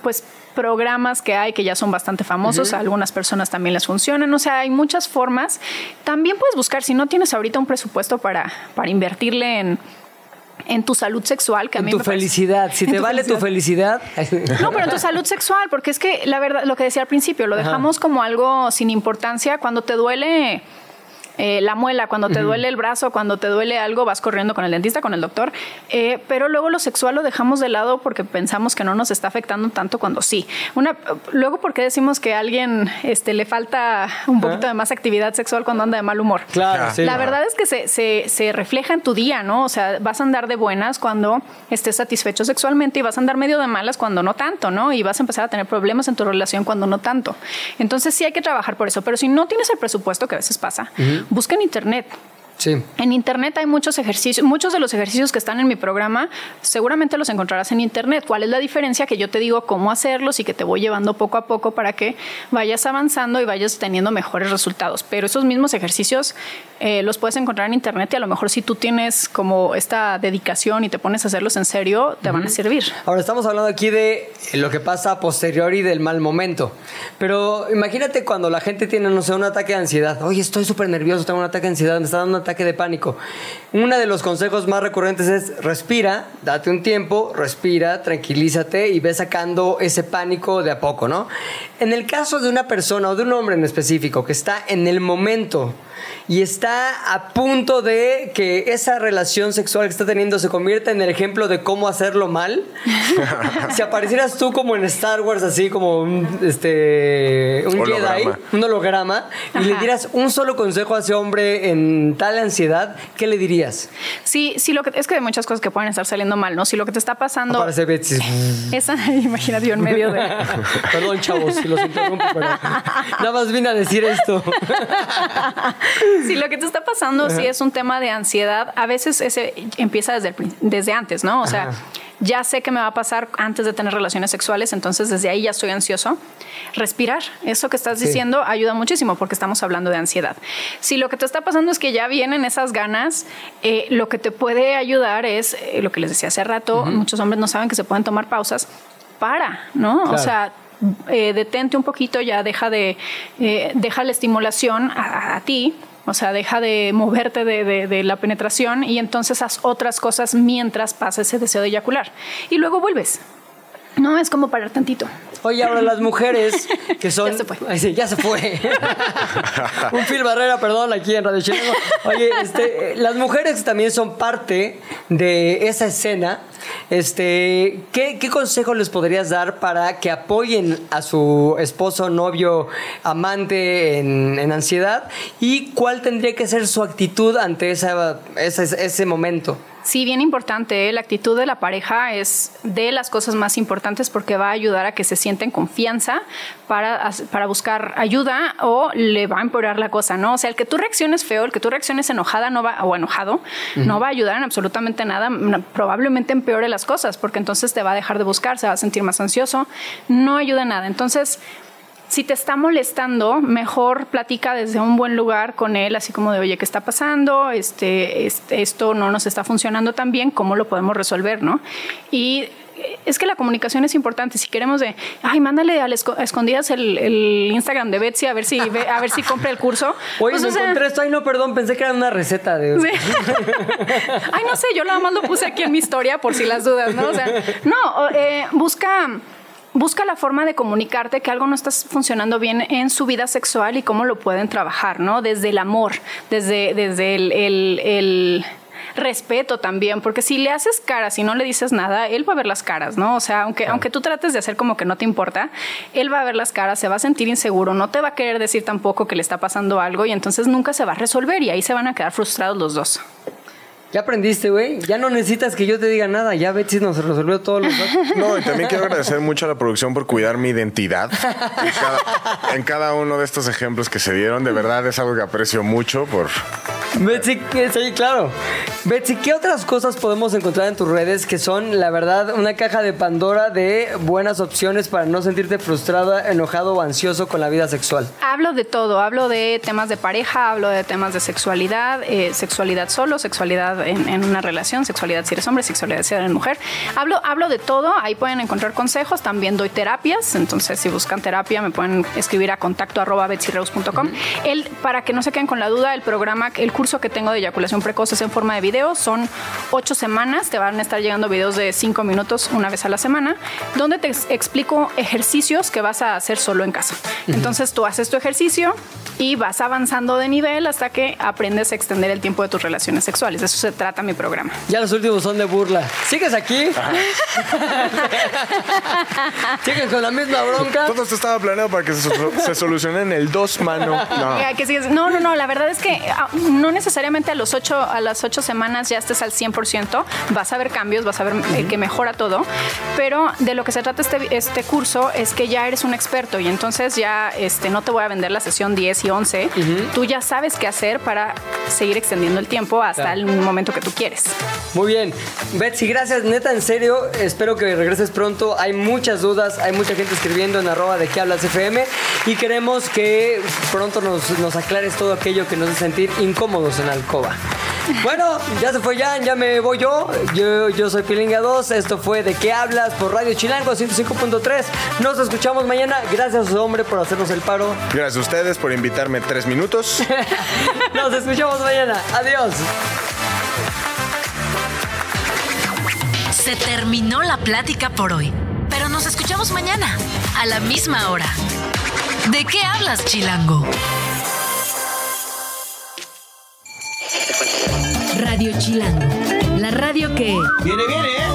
pues programas que hay que ya son bastante famosos, a algunas personas también les funcionan, o sea, hay muchas formas. También puedes buscar, si no tienes ahorita un presupuesto para, para invertirle en, en tu salud sexual, que a En mí tu me parece- felicidad. Si te vale tu felicidad. no, pero en tu salud sexual, porque es que la verdad, lo que decía al principio, lo dejamos como algo sin importancia. Cuando te duele eh, la muela, cuando te duele el brazo, cuando te duele algo, vas corriendo con el dentista, con el doctor. Eh, pero luego lo sexual lo dejamos de lado porque pensamos que no nos está afectando tanto cuando sí. Una, luego, ¿por qué decimos que a alguien este, le falta un poquito de más actividad sexual cuando anda de mal humor? Claro, sí. La verdad es que se, se- se refleja en tu día, ¿no? O sea, vas a andar de buenas cuando estés satisfecho sexualmente y vas a andar medio de malas cuando no tanto, ¿no? Y vas a empezar a tener problemas en tu relación cuando no tanto. Entonces sí hay que trabajar por eso. Pero si no tienes el presupuesto, que a veces pasa, busca en internet. Sí. En internet hay muchos ejercicios, muchos de los ejercicios que están en mi programa seguramente los encontrarás en internet. ¿Cuál es la diferencia? Que yo te digo cómo hacerlos y que te voy llevando poco a poco para que vayas avanzando y vayas teniendo mejores resultados. Pero esos mismos ejercicios eh, los puedes encontrar en internet y a lo mejor si tú tienes como esta dedicación y te pones a hacerlos en serio, te van a servir. Ahora estamos hablando aquí de lo que pasa a posteriori del mal momento. Pero imagínate cuando la gente tiene, no sé, un ataque de ansiedad. Oye, estoy súper nervioso, tengo un ataque de ansiedad, me está dando un ataque de pánico. Uno de los consejos más recurrentes es respira, date un tiempo, respira, tranquilízate y ve sacando ese pánico de a poco, ¿no? En el caso de una persona o de un hombre en específico que está en el momento y está a punto de que esa relación sexual que está teniendo se convierta en el ejemplo de cómo hacerlo mal. si aparecieras tú como en Star Wars, así como un, este, un Jedi, Holograma. un holograma, y le Ajá. dieras un solo consejo a ese hombre en tal ansiedad, ¿qué le dirías? Sí, sí, lo que es que hay muchas cosas que pueden estar saliendo mal, ¿no? Si lo que te está pasando Aparece Betsy. esa, imagínate yo en medio de Perdón, chavos, si los interrumpo, pero nada más vine a decir esto. si lo que te está pasando sí es un tema de ansiedad, a veces ese empieza desde, el desde antes, ¿no? O sea, ya sé que me va a pasar antes de tener relaciones sexuales, entonces desde ahí ya estoy ansioso. Respirar, eso que estás diciendo ayuda muchísimo porque estamos hablando de ansiedad. Si lo que te está pasando es que ya vienen esas ganas, eh, lo que te puede ayudar es eh, lo que les decía hace rato, muchos hombres no saben que se pueden tomar pausas. Para, ¿no? Claro. O sea, eh, detente un poquito, ya deja de, eh, la estimulación a, ti, o sea, deja de moverte de la penetración y entonces haz otras cosas mientras pasa ese deseo de eyacular. Y luego vuelves. No, es como parar tantito. Oye, ahora las mujeres que son. Ya se fue. Ay, sí, ya se fue. Un Phil Barrera, perdón, aquí en Radio Chilango. Oye, este, las mujeres también son parte de esa escena. Este, ¿qué, qué consejo les podrías dar para que apoyen a su esposo, novio, amante en, en ansiedad? ¿Y cuál tendría que ser su actitud ante esa, ese, ese momento? Sí, bien importante. ¿eh? La actitud de la pareja es de las cosas más importantes porque va a ayudar a que se sienten confianza para, para buscar ayuda o le va a empeorar la cosa, ¿no? O sea, el que tú reacciones feo, el que tú reacciones enojada no va, o enojado, no va a ayudar en absolutamente nada. Probablemente empeore las cosas porque entonces te va a dejar de buscar, se va a sentir más ansioso. No ayuda en nada. Entonces, si te está molestando, mejor platica desde un buen lugar con él, así como de, oye, ¿qué está pasando? Este, este, esto no nos está funcionando tan bien, ¿cómo lo podemos resolver, no? Y es que la comunicación es importante. Si queremos de, ay, mándale a, las escondidas el, el Instagram de Betsy a ver si a ver si compra el curso. Oye, Pues, me o sea, encontré esto. Ay, no, perdón, pensé que era una receta de. Sí. Ay, no sé, yo nada más lo puse aquí en mi historia por si las dudas, ¿no? O sea, no, eh, busca. Busca la forma de comunicarte que algo no está funcionando bien en su vida sexual y cómo lo pueden trabajar, ¿no? Desde el amor, desde, desde el, el- el respeto también, porque si le haces caras y no le dices nada, él va a ver las caras, ¿no? O sea, aunque, aunque tú trates de hacer como que no te importa, él va a ver las caras, se va a sentir inseguro, no te va a querer decir tampoco que le está pasando algo y entonces nunca se va a resolver y ahí se van a quedar frustrados los dos. Ya aprendiste, güey. Ya no necesitas que yo te diga nada. Ya Betsy nos resolvió todos los datos. No, y también quiero agradecer mucho a la producción por cuidar mi identidad en cada, en cada uno de estos ejemplos que se dieron. De verdad es algo que aprecio mucho por... Betsy, que- sí, claro. Betsy, ¿qué otras cosas podemos encontrar en tus redes que son, la verdad, una caja de Pandora de buenas opciones para no sentirte frustrada, enojado o ansioso con la vida sexual? Hablo de todo, hablo de temas de pareja, hablo de temas de sexualidad, eh, sexualidad solo, sexualidad en, en una relación, sexualidad si eres hombre, sexualidad si eres mujer. Hablo, hablo de todo, ahí pueden encontrar consejos, también doy terapias, entonces si buscan terapia me pueden escribir a contacto arroba betsyreus.com. El, para que no se queden con la duda, el programa, el curso que tengo de eyaculación precoz es en forma de video, son ocho semanas, te van a estar llegando videos de cinco minutos una vez a la semana, donde te ex- explico ejercicios que vas a hacer solo en casa. Entonces tú haces tu ejercicio y vas avanzando de nivel hasta que aprendes a extender el tiempo de tus relaciones sexuales. Eso se trata mi programa. Ya los últimos son de burla. ¿Sigues aquí? ¿Sigues con la misma bronca? Todo esto estaba planeado para que se, se solucione en el dos mano. No. Eh, no, no, no, la verdad es que ah, no necesariamente a, los ocho, a las ocho semanas ya estés al 100%, vas a ver cambios, vas a ver eh, que mejora todo, pero de lo que se trata este, este curso es que ya eres un experto y entonces ya este, no te voy a vender la sesión 10 y 11, tú ya sabes qué hacer para seguir extendiendo el tiempo hasta Claro. el momento que tú quieres. Muy bien. Betsy, gracias. Neta, en serio, espero que regreses pronto. Hay muchas dudas, hay mucha gente escribiendo en arroba de qué hablas FM y queremos que pronto nos, nos aclares todo aquello que nos hace sentir incómodos en la alcoba. Bueno, ya se fue Jan, ya me voy yo. Yo, yo soy Pilinga 2. Esto fue De qué hablas por Radio Chilango 105.3. Nos escuchamos mañana. Gracias, hombre, por hacernos el paro. Gracias a ustedes por invitarme tres minutos. Nos escuchamos mañana. Adiós. Se terminó la plática por hoy, pero nos escuchamos mañana, a la misma hora. ¿De qué hablas, Chilango? Radio Chilango, la radio que... Viene, viene, ¿eh?